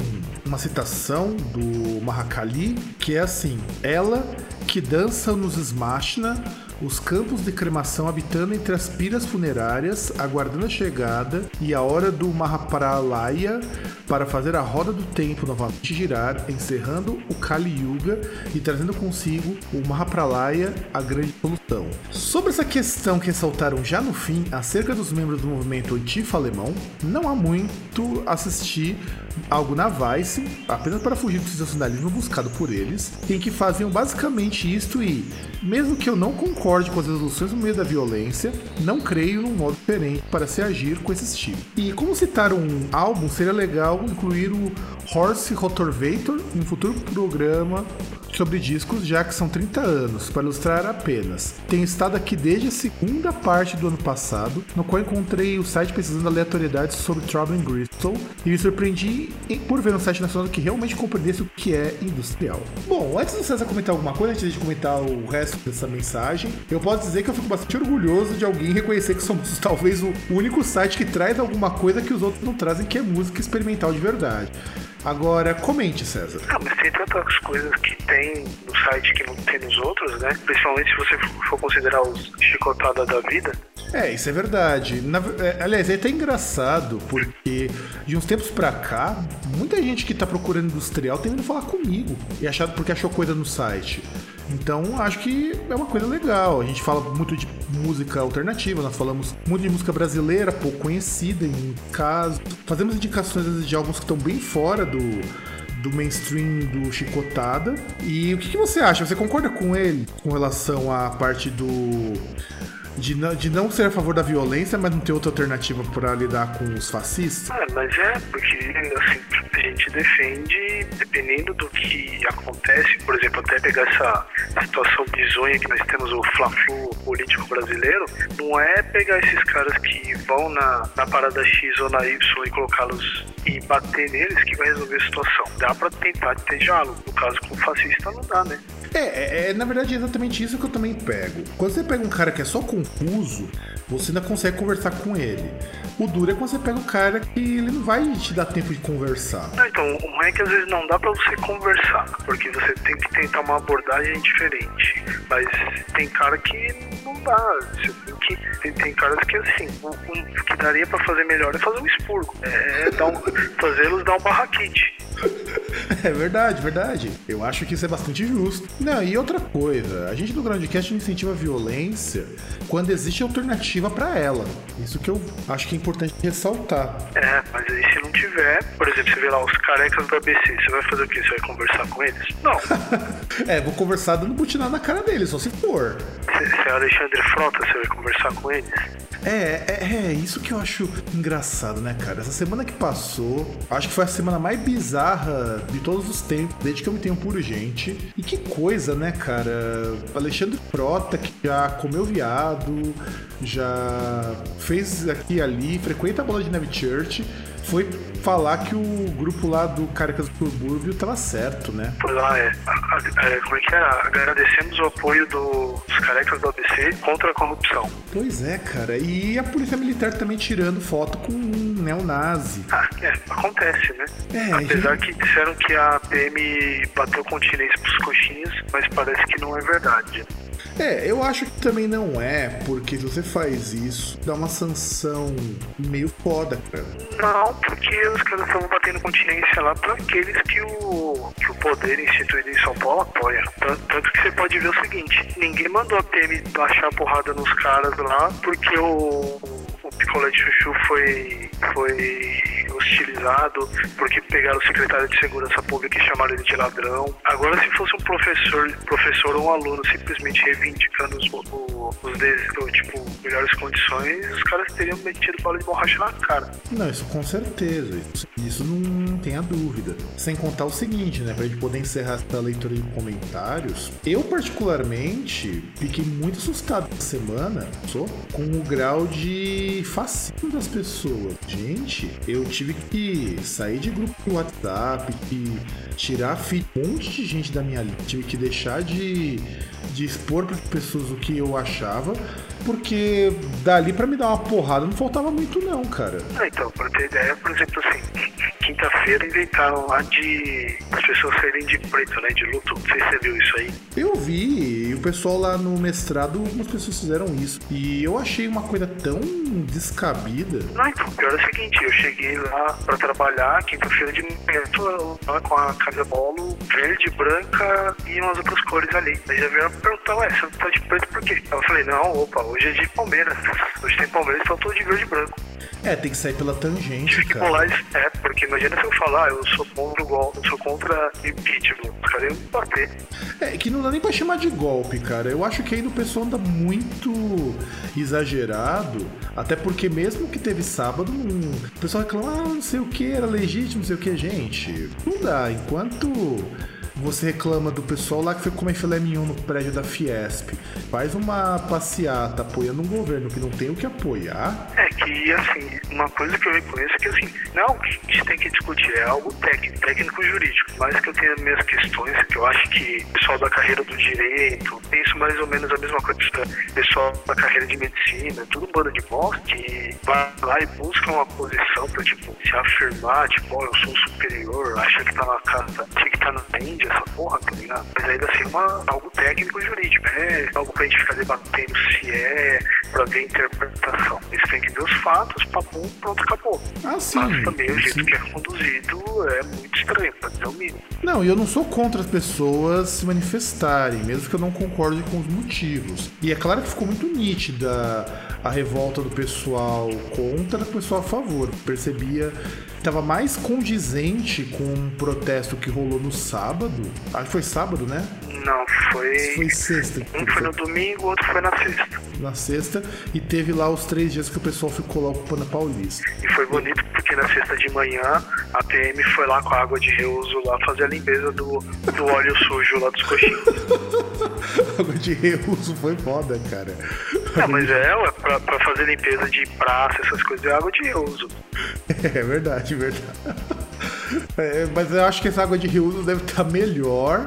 uma citação do Mahakali, que é assim: ela que dança nos Smashna, os campos de cremação habitando entre as piras funerárias, aguardando a chegada e a hora do Mahapralaya para fazer a roda do tempo novamente girar, encerrando o Kali Yuga e trazendo consigo o Mahapralaya, a grande solução. Sobre essa questão que ressaltaram já no fim acerca dos membros do movimento Antifa alemão, não há muito assistir algo na Vice, apenas para fugir do sensacionalismo buscado por eles, em que faziam basicamente isto e, mesmo que eu não concorde com as resoluções no meio da violência, não creio num modo diferente para se agir com esse estilo. E como citar um álbum, seria legal incluir o Horse Rotorvator em um futuro programa sobre discos, já que são 30 anos, para ilustrar apenas. Tenho estado aqui desde a segunda parte do ano passado, no qual encontrei o site pesquisando aleatoriedades sobre Trouble Bristol e me surpreendi por ver um site nacional que realmente compreendesse o que é industrial. Bom, antes do César comentar alguma coisa, antes de comentar o resto dessa mensagem, eu posso dizer que eu fico bastante orgulhoso de alguém reconhecer que somos *laughs* talvez o único site que traz alguma coisa que os outros não trazem, que é música experimental de verdade. Agora, comente, César. Ah, mas tem tantas coisas que tem no site que não tem nos outros, né? Principalmente se você for considerar os chicotada da vida. É, isso é verdade. Na- é, aliás, é até engraçado, porque de uns tempos pra cá, muita gente que tá procurando industrial tem vindo falar comigo e achado porque achou coisa no site. Então, acho que é uma coisa legal. A gente fala muito de música alternativa, nós falamos muito de música brasileira, pouco conhecida em casos. Fazemos indicações de álbuns que estão bem fora do, do mainstream do Chicotada. E o que, que você acha? Você concorda com ele com relação à parte do. De não, de não ser a favor da violência, mas não ter outra alternativa para lidar com os fascistas? Ah, mas é, porque assim, a gente defende, dependendo do que acontece, por exemplo, até pegar essa situação bizonha que nós temos, o fla-flu político brasileiro, não é pegar esses caras que vão na, na parada X ou na Y e colocá-los e bater neles que vai resolver a situação. Dá pra tentar ter diálogo. No caso com o fascista não dá, né? É, é, é, na verdade é exatamente isso que eu também pego. Quando você pega um cara que é só confuso, você ainda consegue conversar com ele. O duro é quando você pega um cara que ele não vai te dar tempo de conversar. Não, então, o ruim é que às vezes não dá pra você conversar, porque você tem que tentar uma abordagem diferente. Mas tem cara que não dá. Você tem que. Tem, tem caras que assim, o, o que daria pra fazer melhor é fazer um expurgo. É dar um, *laughs* fazê-los dar um barraquite. *laughs* É verdade, verdade. Eu acho que isso é bastante justo. Não, e outra coisa, a gente do Groundcast incentiva a violência quando existe alternativa pra ela. Isso que eu acho que é importante ressaltar. É, mas tiver, por exemplo, você vê lá os carecas do ABC, você vai fazer o quê? Você vai conversar com eles? Não. *laughs* É, vou conversar dando butinada na cara dele, só se for. Se, se é Alexandre Frota, você vai conversar com eles? É, é, é isso que eu acho engraçado, né, cara? Essa semana que passou, acho que foi a semana mais bizarra de todos os tempos, desde que eu me tenho por gente. E que coisa, né, cara? Alexandre Frota, que já comeu viado, já fez aqui e ali, frequenta a bola de neve church, foi falar que o grupo lá do Carecas do Subúrbio tava certo, né? Foi lá, é, a- a- é, Como é que é? Agradecemos o apoio do- dos carecas do ABC contra a corrupção. Pois é, cara. E a polícia militar também tirando foto com um neonazi. Ah, é, acontece, né? É, Apesar que disseram que a PM bateu continência pros coxinhas, mas parece que não é verdade. É, eu acho que também não é, porque se você faz isso, dá uma sanção meio foda, cara. Não, porque os caras estavam batendo continência lá para aqueles que o, que o poder instituído em São Paulo apoia. Tanto, tanto que você pode ver o seguinte: ninguém mandou a PM baixar a porrada nos caras lá porque o, o picolé de chuchu foi, foi hostilizado, porque pegaram o secretário de segurança pública e chamaram ele de ladrão. Agora, se fosse um professor, professor ou um aluno simplesmente reivindicando os, o- os tipo, melhores condições, os caras teriam metido bala de borracha na cara. Não, isso com certeza. Isso, isso não tenha dúvida. Sem contar o seguinte, né? Pra gente poder encerrar essa leitura de comentários. Eu, particularmente, fiquei muito assustado essa semana só, com o grau de fascínio das pessoas. Gente, eu tive que sair de grupo do WhatsApp, que tirar um monte de gente da minha lista. Tive que deixar de, de expor para as pessoas o que eu achava. Porque dali pra me dar uma porrada não faltava muito não, cara. Ah, então, pra ter ideia, por exemplo, assim, quinta-feira inventaram lá de as pessoas serem de preto, né? De luto. Não sei se você viu isso aí. Eu vi, e o pessoal lá no mestrado, algumas pessoas fizeram isso. E eu achei uma coisa tão descabida. Não, então, o pior é o seguinte, eu cheguei lá pra trabalhar, quinta-feira de manhã, lá com a camisa polo verde, branca e umas outras cores ali. Aí já vieram perguntar, ué, você tá de preto por quê? Aí eu falei, não, opa, hoje é de Palmeiras. Hoje tem Palmeiras, então eu tô de verde e branco. É, tem que sair pela tangente, Tive que cara. pular isso. É, porque imagina se eu falar, eu sou contra o gol, eu sou contra impeachment. Os caras iam me bater. É que não dá nem pra chamar de golpe, cara. Eu acho que ainda o pessoal anda muito exagerado. Até porque mesmo que teve sábado, o pessoal reclama, ah, não sei o que, era legítimo, não sei o que, gente. Não dá. Enquanto você reclama do pessoal lá que foi comer filé mignon no prédio da Fiesp, faz uma passeata apoiando um governo que não tem o que apoiar. É que, assim, uma coisa que eu reconheço é que, assim, não algo que a gente tem que discutir, é algo técnico, técnico-jurídico. Mas que eu tenho as minhas questões, que eu acho que o pessoal da carreira do direito pensa mais ou menos a mesma coisa que o pessoal da carreira de medicina, tudo bando de bosta que vai lá e busca uma posição pra, tipo, se afirmar, tipo, ó, eu sou superior, acha que tá na casa, tinha que tá na Índia, essa porra, tá ligado? Mas ainda assim, uma, algo técnico-jurídico, é algo pra gente ficar debatendo se é, pra ver a interpretação. Eles têm que ver os fatos, papum, pronto, acabou. Ah, sim, Mas também o jeito sim. que é conduzido é muito estranho, pra dizer o mínimo. Não, e eu não sou contra as pessoas se manifestarem, mesmo que eu não concorde com os motivos. E é claro que ficou muito nítida a revolta do pessoal contra do pessoal a favor. Percebia estava mais condizente com um protesto que rolou no sábado. Acho que foi sábado, né? Não, foi. Foi sexta. Um foi no domingo, o outro foi na sexta. Na sexta. E teve lá os três dias que o pessoal ficou lá ocupando a Paulista. E foi bonito porque na sexta de manhã a PM foi lá com a água de reuso lá fazer a limpeza do, do óleo sujo lá dos coxinhos. *laughs* Água de reuso foi foda, cara. Não, mas é, ué, pra, pra fazer limpeza de praça, essas coisas, é água de reuso. *laughs* É verdade, verdade. *laughs* É, mas eu acho que essa água de reuso deve estar melhor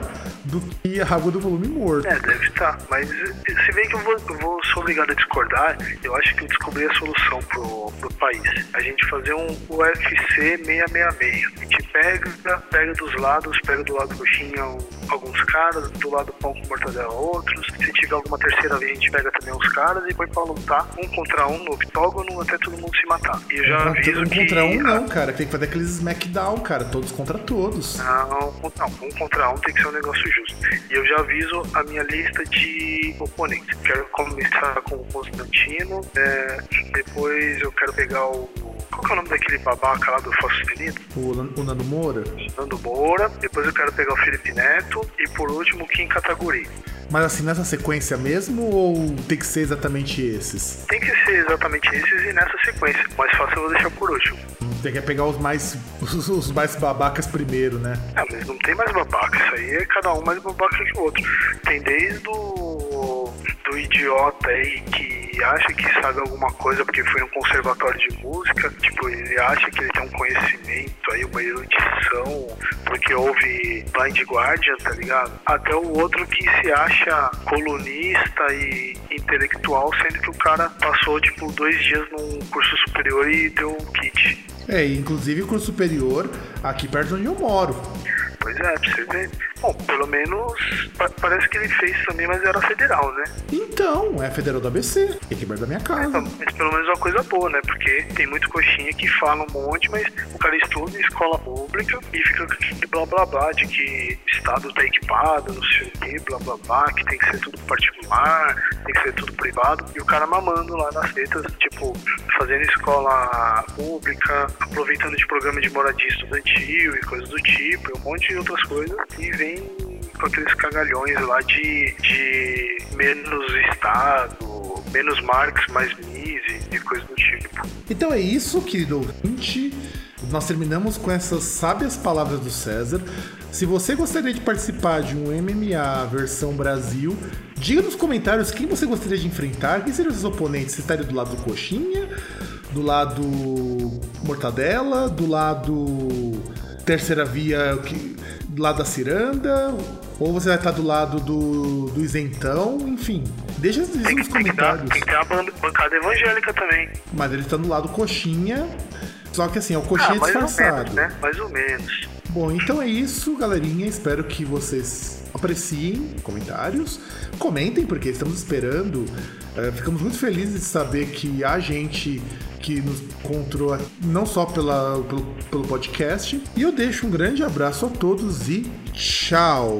do que a água do volume morto. É, deve estar. Mas se bem que eu vou, eu vou sou obrigado a discordar, eu acho que eu descobri a solução pro, pro país. A gente fazer um UFC 666. A gente pega, pega dos lados, pega do lado coxinha alguns caras, do lado pão com mortadela outros. Se tiver alguma terceira vez, a gente pega também uns caras e põe pra lutar um contra um no octógono até todo mundo se matar. E eu já Contra- aviso um que... contra um não, cara. Tem que fazer aqueles smackdown, cara. Todos contra todos. Não, não, um contra um tem que ser um negócio justo. E eu já aviso a minha lista de oponentes. Quero começar com o Constantino, é, depois eu quero pegar o. qual que é o nome daquele babaca lá do Falso Menino? O, o Nando Moura. Nando Moura, depois eu quero pegar o Felipe Neto e por último o Kim Kataguri. Mas assim, nessa sequência mesmo ou tem que ser exatamente esses? Tem que ser exatamente esses e nessa sequência. Mais fácil eu vou deixar por último. Tem que pegar os mais os, *laughs* os mais babacas primeiro, né? Ah, mas não tem mais babaca, isso aí é cada um mais babaca que o outro. Tem desde o do idiota aí que acha que sabe alguma coisa porque foi num conservatório de música, tipo, ele acha que ele tem um conhecimento aí, uma erudição, porque ouve Blind Guardian, tá ligado? Até o outro que se acha colunista e intelectual, sendo que o cara passou, tipo, dois dias num curso superior e deu um kit. É, inclusive curso superior aqui perto de onde eu moro. Pois é, pra você ver. Bom, pelo menos pa- parece que ele fez também, mas era federal, né? Então, é Federal do ABC, aqui perto da minha casa. Mas pelo menos é uma coisa boa, né? Porque tem muito coxinha que fala um monte, mas o cara estuda em escola pública e fica com aquele blá blá blá de que o Estado tá equipado, não sei o que, blá blá blá, que tem que ser tudo particular, tem que ser tudo privado. E o cara mamando lá nas letras, tipo, fazendo escola pública, aproveitando de programa de moradia estudantil e coisas do tipo, e um monte de outras coisas, e vem com aqueles cagalhões lá de, de menos Estado, menos Marx, mais Mises e coisas do tipo. Então é isso, querido ouvinte. Nós terminamos com essas sábias palavras do César. Se você gostaria de participar de um MMA versão Brasil, diga nos comentários quem você gostaria de enfrentar, quem seriam os seus oponentes. Você estaria do lado do Coxinha, do lado Mortadela, do lado Terceira Via, que- do lado da Ciranda, ou você vai estar do lado do, do Isentão, enfim. Deixa nos Tem que dar, comentários. tem que ter a ban- bancada evangélica também. Mas ele tá no lado coxinha. Só que assim, é o coxinha ah, mais ou disfarçado. menos, né? Mais ou menos. Bom, então é isso, galerinha. Espero que vocês apreciem comentários. Comentem, porque estamos esperando. Eh, ficamos muito felizes de saber que há gente que nos encontrou não só pela, pelo, pelo podcast. E eu deixo um grande abraço a todos e tchau!